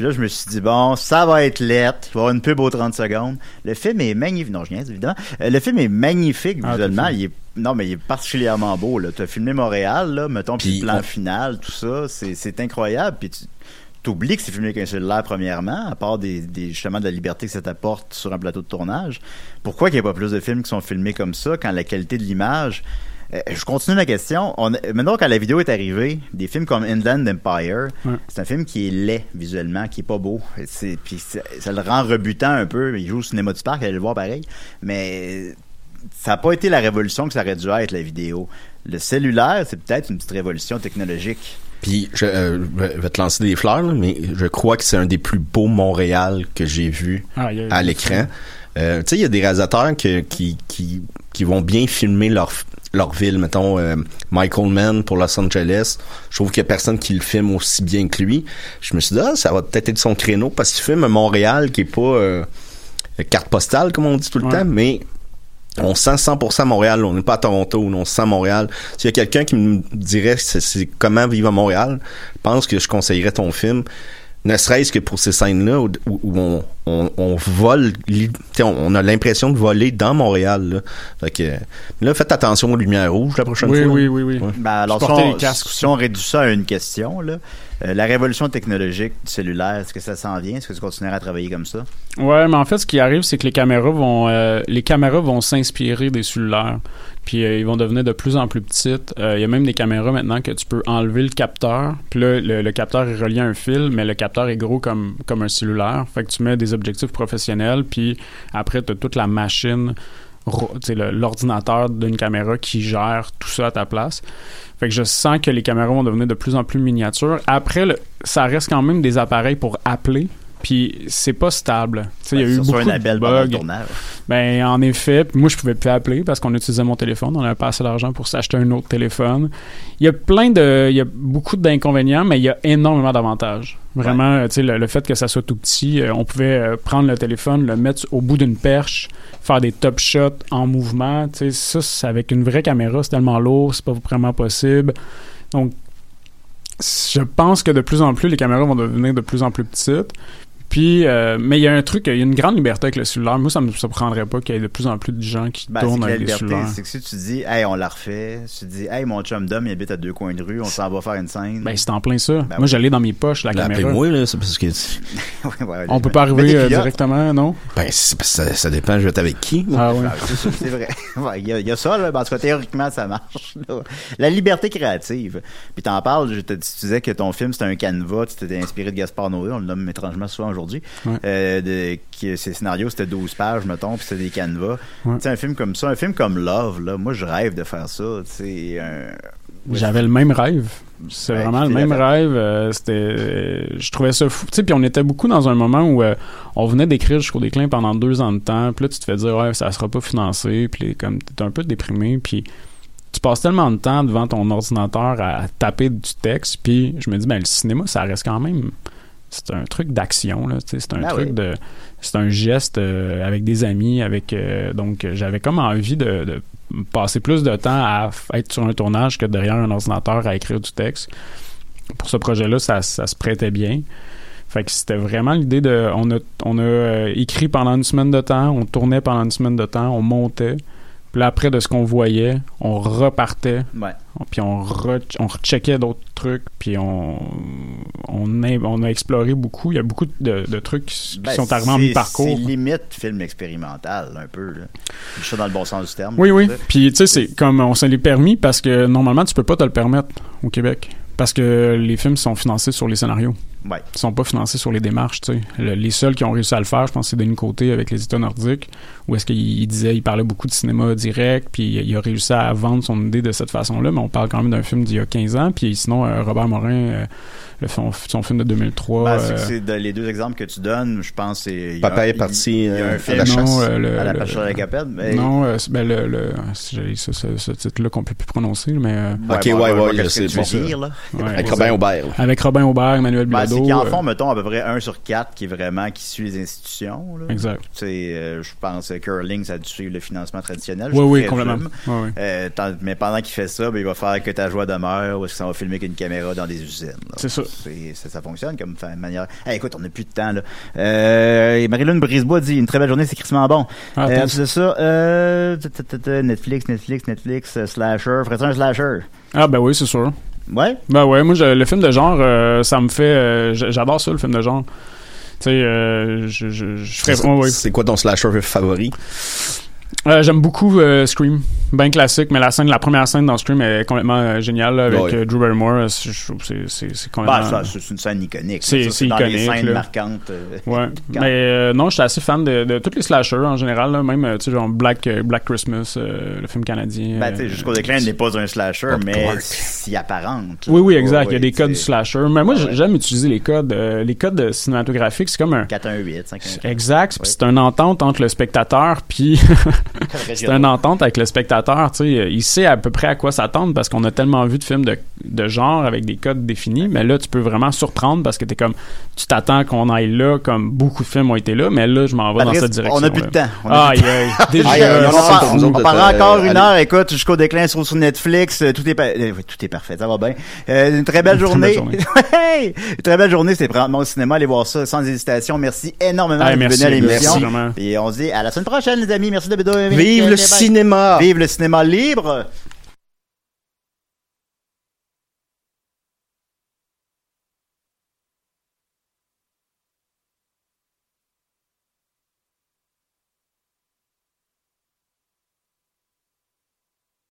Speaker 1: Puis là, je me suis dit, bon, ça va être lettre. Il va y avoir une pub aux 30 secondes. Le film est magnifique. Non, je niaise, évidemment. Euh, le film est magnifique
Speaker 3: Ah,
Speaker 1: visuellement. Il est, non, mais il est particulièrement beau. Là. Tu as filmé Montréal, là, mettons, puis
Speaker 2: Puis
Speaker 1: le plan
Speaker 2: on-
Speaker 1: final, tout ça. C'est, incroyable. Puis tu t'oublies que c'est filmé avec un cellulaire, premièrement, à part des, des, justement de la liberté que ça t'apporte sur un plateau de tournage. Pourquoi il n'y a pas plus de films qui sont filmés comme ça quand la qualité de l'image euh, je continue ma question. On, maintenant, quand la vidéo est arrivée, des films comme Inland Empire,
Speaker 3: Ouais.
Speaker 1: c'est un film qui est laid visuellement, qui est pas beau. C'est, puis c'est- ça le rend rebutant un peu. Il joue au cinéma du parc, allez le voir pareil. Mais ça n'a pas été la révolution que ça aurait dû être, la vidéo. Le cellulaire, c'est peut-être une petite révolution technologique.
Speaker 2: Puis, je euh, je vais te lancer des fleurs, là, mais je crois que c'est un des plus beaux Montréal que j'ai vu
Speaker 3: Ah,
Speaker 2: à l'écran. Euh, tu sais, il y a des réalisateurs que- qui, qui, qui vont bien filmer leur, leur ville. Mettons, euh, Michael Mann pour Los Angeles. Je trouve qu'il y a personne qui le filme aussi bien que lui. Je me suis dit, ah, ça va peut-être être son créneau parce qu'il filme un Montréal qui est pas euh, carte postale, comme on dit tout le
Speaker 3: Ouais.
Speaker 2: temps, mais on sent 100% Montréal. On n'est pas à Toronto, on sent Montréal. S'il y a quelqu'un qui me dirait c'est comment vivre à Montréal, je pense que je conseillerais ton film. Ne serait-ce que pour ces scènes-là où, où on, on, on vole, on, a l'impression de voler dans Montréal. Là. Fait que, là, faites attention aux lumières rouges la prochaine
Speaker 3: Oui,
Speaker 2: fois.
Speaker 3: oui, oui, oui.
Speaker 2: Ouais.
Speaker 1: Ben, alors, si on,
Speaker 3: les casques
Speaker 1: si on réduit ça à une question, là, euh, la révolution technologique du cellulaire, est-ce que ça s'en vient? Est-ce que tu continueras à travailler comme ça?
Speaker 3: Ouais, mais en fait, ce qui arrive, c'est que les caméras vont, euh, les caméras vont s'inspirer des cellulaires. Puis euh, ils vont devenir de plus en plus petites. Euh, Il y a même des caméras maintenant que tu peux enlever le capteur. Puis là, le, le capteur est relié à un fil, mais le capteur est gros comme, comme un cellulaire. Fait que tu mets des objectifs professionnels, puis après, tu as toute la machine, l'ordinateur d'une caméra qui gère tout ça à ta place. Fait que je sens que les caméras vont devenir de plus en plus miniatures. Après, le- ça reste quand même des appareils pour appeler. Puis c'est pas stable. Il y a eu beaucoup
Speaker 1: un
Speaker 3: de bugs. Ben, en effet, moi, je pouvais plus appeler parce qu'on utilisait mon téléphone. On n'avait pas assez d'argent pour s'acheter un autre téléphone. Il y a plein de. Il y a beaucoup d'inconvénients, mais il y a énormément d'avantages. Vraiment, tu sais, le, le fait que ça soit tout petit, euh, on pouvait euh, prendre le téléphone, le mettre au bout d'une perche, faire des top shots en mouvement. Tu sais, ça, c'est avec une vraie caméra, c'est tellement lourd, c'est pas vraiment possible. Donc, je pense que de plus en plus, les caméras vont devenir de plus en plus petites. Puis, euh, mais il y a un truc, il y a une grande liberté avec le cellulaire. Moi, ça me surprendrait pas qu'il y ait de plus en plus de gens qui
Speaker 1: Ben,
Speaker 3: tournent avec des
Speaker 1: liberté,
Speaker 3: cellulaires.
Speaker 1: c'est que si tu dis, hey, on la refait, si tu dis, hey, mon chum d'homme, il habite à deux coins de rue, on s'en va faire une scène.
Speaker 3: Ben, c'est en plein ça.
Speaker 1: Ben
Speaker 3: Moi,
Speaker 1: oui.
Speaker 3: j'allais dans mes poches, la
Speaker 2: Là,
Speaker 3: caméra.
Speaker 2: Appelez-moi, là, c'est parce que.
Speaker 1: Ouais, ouais,
Speaker 3: On peut pas arriver euh, directement, non?
Speaker 2: Ben, c'est parce que ça, ça dépend, je vais être avec qui. moi.
Speaker 3: Ah ouais.
Speaker 1: Ah, c'est ça, c'est vrai. Ouais, Il y, a- il y a ça, là. Ben, en tout cas, théoriquement, ça marche. là. La liberté créative. Puis t'en parles, je te tu disais que ton film, c'était un canevas. Tu t'étais inspiré de Gaspard Noé. On le nomme étrangement souvent aujourd'hui.
Speaker 3: Ouais.
Speaker 1: Euh, de, qui, ses scénarios, c'était 12 pages, mettons, puis c'était des canevas.
Speaker 3: Ouais.
Speaker 1: Tu sais, un film comme ça, un film comme Love, là, moi, je rêve de faire ça. Un...
Speaker 3: J'avais le même rêve. C'est
Speaker 1: Ouais,
Speaker 3: vraiment le
Speaker 1: c'est
Speaker 3: même rêve. euh, c'était, euh, je trouvais ça fou. Puis on était beaucoup dans un moment où euh, on venait d'écrire jusqu'au déclin pendant deux ans de temps. Puis là, tu te fais dire, ouais, ça sera pas financé. Puis comme t'es un peu déprimé. Puis tu passes tellement de temps devant ton ordinateur à, à taper du texte. Puis je me dis, ben le cinéma, ça reste quand même. C'est un truc d'action, là. C'est un
Speaker 1: Ah
Speaker 3: truc
Speaker 1: oui.
Speaker 3: de. C'est un geste euh, avec des amis, avec. euh, donc, j'avais comme envie de, de passer plus de temps à être sur un tournage que derrière un ordinateur à écrire du texte. Pour ce projet-là, ça, ça se prêtait bien. Fait que c'était vraiment l'idée de. On a, on a euh, écrit pendant une semaine de temps, on tournait pendant une semaine de temps, on montait. Puis là, après de ce qu'on voyait, on repartait,
Speaker 1: Ouais.
Speaker 3: puis on, re, on recheckait d'autres trucs, puis on, on, a, on a exploré beaucoup. Il y a beaucoup de, de trucs qui,
Speaker 1: Ben,
Speaker 3: sont arrivés en mi-parcours.
Speaker 1: C'est limite film expérimental, un peu. Là. Je suis dans le bon sens du terme.
Speaker 3: Oui, oui. Puis, tu sais, c'est comme on s'en l'est permis parce que normalement, tu peux pas te le permettre au Québec. Parce que les films sont financés sur les scénarios.
Speaker 1: Ouais.
Speaker 3: Ils sont pas financés sur les démarches, tu sais. Le- les seuls qui ont réussi à le faire, je pense, c'est Denis Côté avec les États nordiques, où est-ce qu'il il disait, il parlait beaucoup de cinéma direct, puis il a réussi à vendre son idée de cette façon-là, mais on parle quand même d'un film d'il y a 15 ans, puis sinon, euh, Robert Morin, euh, le, son, son film de 2003...
Speaker 1: Ben, c'est
Speaker 3: euh,
Speaker 1: c'est de- les deux exemples que tu donnes, je pense, c'est.
Speaker 2: Papa est parti
Speaker 1: il y a un
Speaker 2: à
Speaker 1: film
Speaker 2: la
Speaker 3: non,
Speaker 2: chasse.
Speaker 3: euh, le-
Speaker 1: à la
Speaker 3: le-
Speaker 1: pêche à la capelle. mais-
Speaker 3: Non, euh, c'est- ben le, ce, ce, ce titre-là qu'on peut plus prononcer, mais euh,
Speaker 2: Ok, ouais, ouais,
Speaker 1: veux
Speaker 2: bon.
Speaker 1: dire, là?
Speaker 3: ouais,
Speaker 2: Avec. Robin Aubert.
Speaker 3: avec Robin Aubert, Emmanuel
Speaker 1: Ben, c'est qu'ils en
Speaker 3: euh,
Speaker 1: font, mettons, à peu près un sur quatre qui est vraiment qui suit les institutions. Là.
Speaker 3: Exact.
Speaker 1: Tu sais, euh, je pense que Curling, ça a dû suivre le financement traditionnel.
Speaker 3: Oui, oui, complètement.
Speaker 1: Euh, mais pendant qu'il fait ça, ben, il va faire que ta joie demeure ou est-ce que ça va filmer avec une caméra dans des usines.
Speaker 3: C'est ça.
Speaker 1: Ça. Fonctionne comme manière. Hey, écoute, on n'a plus de temps. là. Euh, et Marie-Lune Brisebois dit une très belle journée, c'est crissement bon.
Speaker 3: Ah,
Speaker 1: Euh, c'est ça. Euh, Netflix, Netflix, Netflix, euh, slasher. Ferais-tu un slasher?
Speaker 3: ah, ben oui, c'est sûr.
Speaker 1: Ouais?
Speaker 3: Ben ouais, moi, je- le film de genre, euh, ça me fait... euh, J'adore ça, le film de genre. Tu sais, euh, je, je, je ferais...
Speaker 2: C'est
Speaker 3: ouais, ouais.
Speaker 2: c'est quoi ton slasher favori?
Speaker 3: Euh, J'aime beaucoup euh, Scream. Ben classique, mais la scène, la première scène dans Scream est complètement euh, géniale là, avec Drew Barrymore. c'est- complètement...
Speaker 1: Bah, c'est une scène iconique.
Speaker 3: C'est- c'est
Speaker 1: dans les
Speaker 3: iconique,
Speaker 1: scènes
Speaker 3: là.
Speaker 1: marquantes.
Speaker 3: Ouais, mais non, je suis assez fan de, de tous les slashers en général, là, même tu sais genre Black Black Christmas, le film canadien.
Speaker 1: Ben, jusqu'au déclin n'est pas un slasher, mais s'y apparente.
Speaker 3: Oui, oui, exact. Il y a des codes du slasher. Mais moi,
Speaker 1: Ouais,
Speaker 3: j'aime utiliser les codes. les codes cinématographiques, c'est comme un.
Speaker 1: 418, 518.
Speaker 3: Exact.
Speaker 1: Ouais.
Speaker 3: C'est une entente entre le spectateur puis c'est une entente avec le spectateur. Tu sais, il sait à peu près à quoi s'attendre parce qu'on a tellement vu de films de de genre avec des codes définis, mais là, tu peux vraiment surprendre parce que t'es comme, tu t'attends qu'on aille là, comme beaucoup de films ont été là, mais là, je m'en vais dans cette direction.
Speaker 1: on n'a plus de temps. On a
Speaker 3: Aïe,
Speaker 1: de
Speaker 3: aïe. Déjà,
Speaker 2: Aïe, aïe,
Speaker 1: on,
Speaker 2: a
Speaker 1: parle-
Speaker 2: euh,
Speaker 1: encore une heure, écoute, jusqu'au déclin sur, sur Netflix, euh, tout est, euh, tout est parfait, ça va bien. Euh, une très belle journée. une très belle journée, c'est vraiment au cinéma, allez voir ça sans hésitation. Merci énormément
Speaker 3: merci,
Speaker 1: venu à l'émission. Et on se dit à la semaine prochaine, les amis. Merci de
Speaker 2: Vive le cinéma!
Speaker 1: Vive le cinéma libre.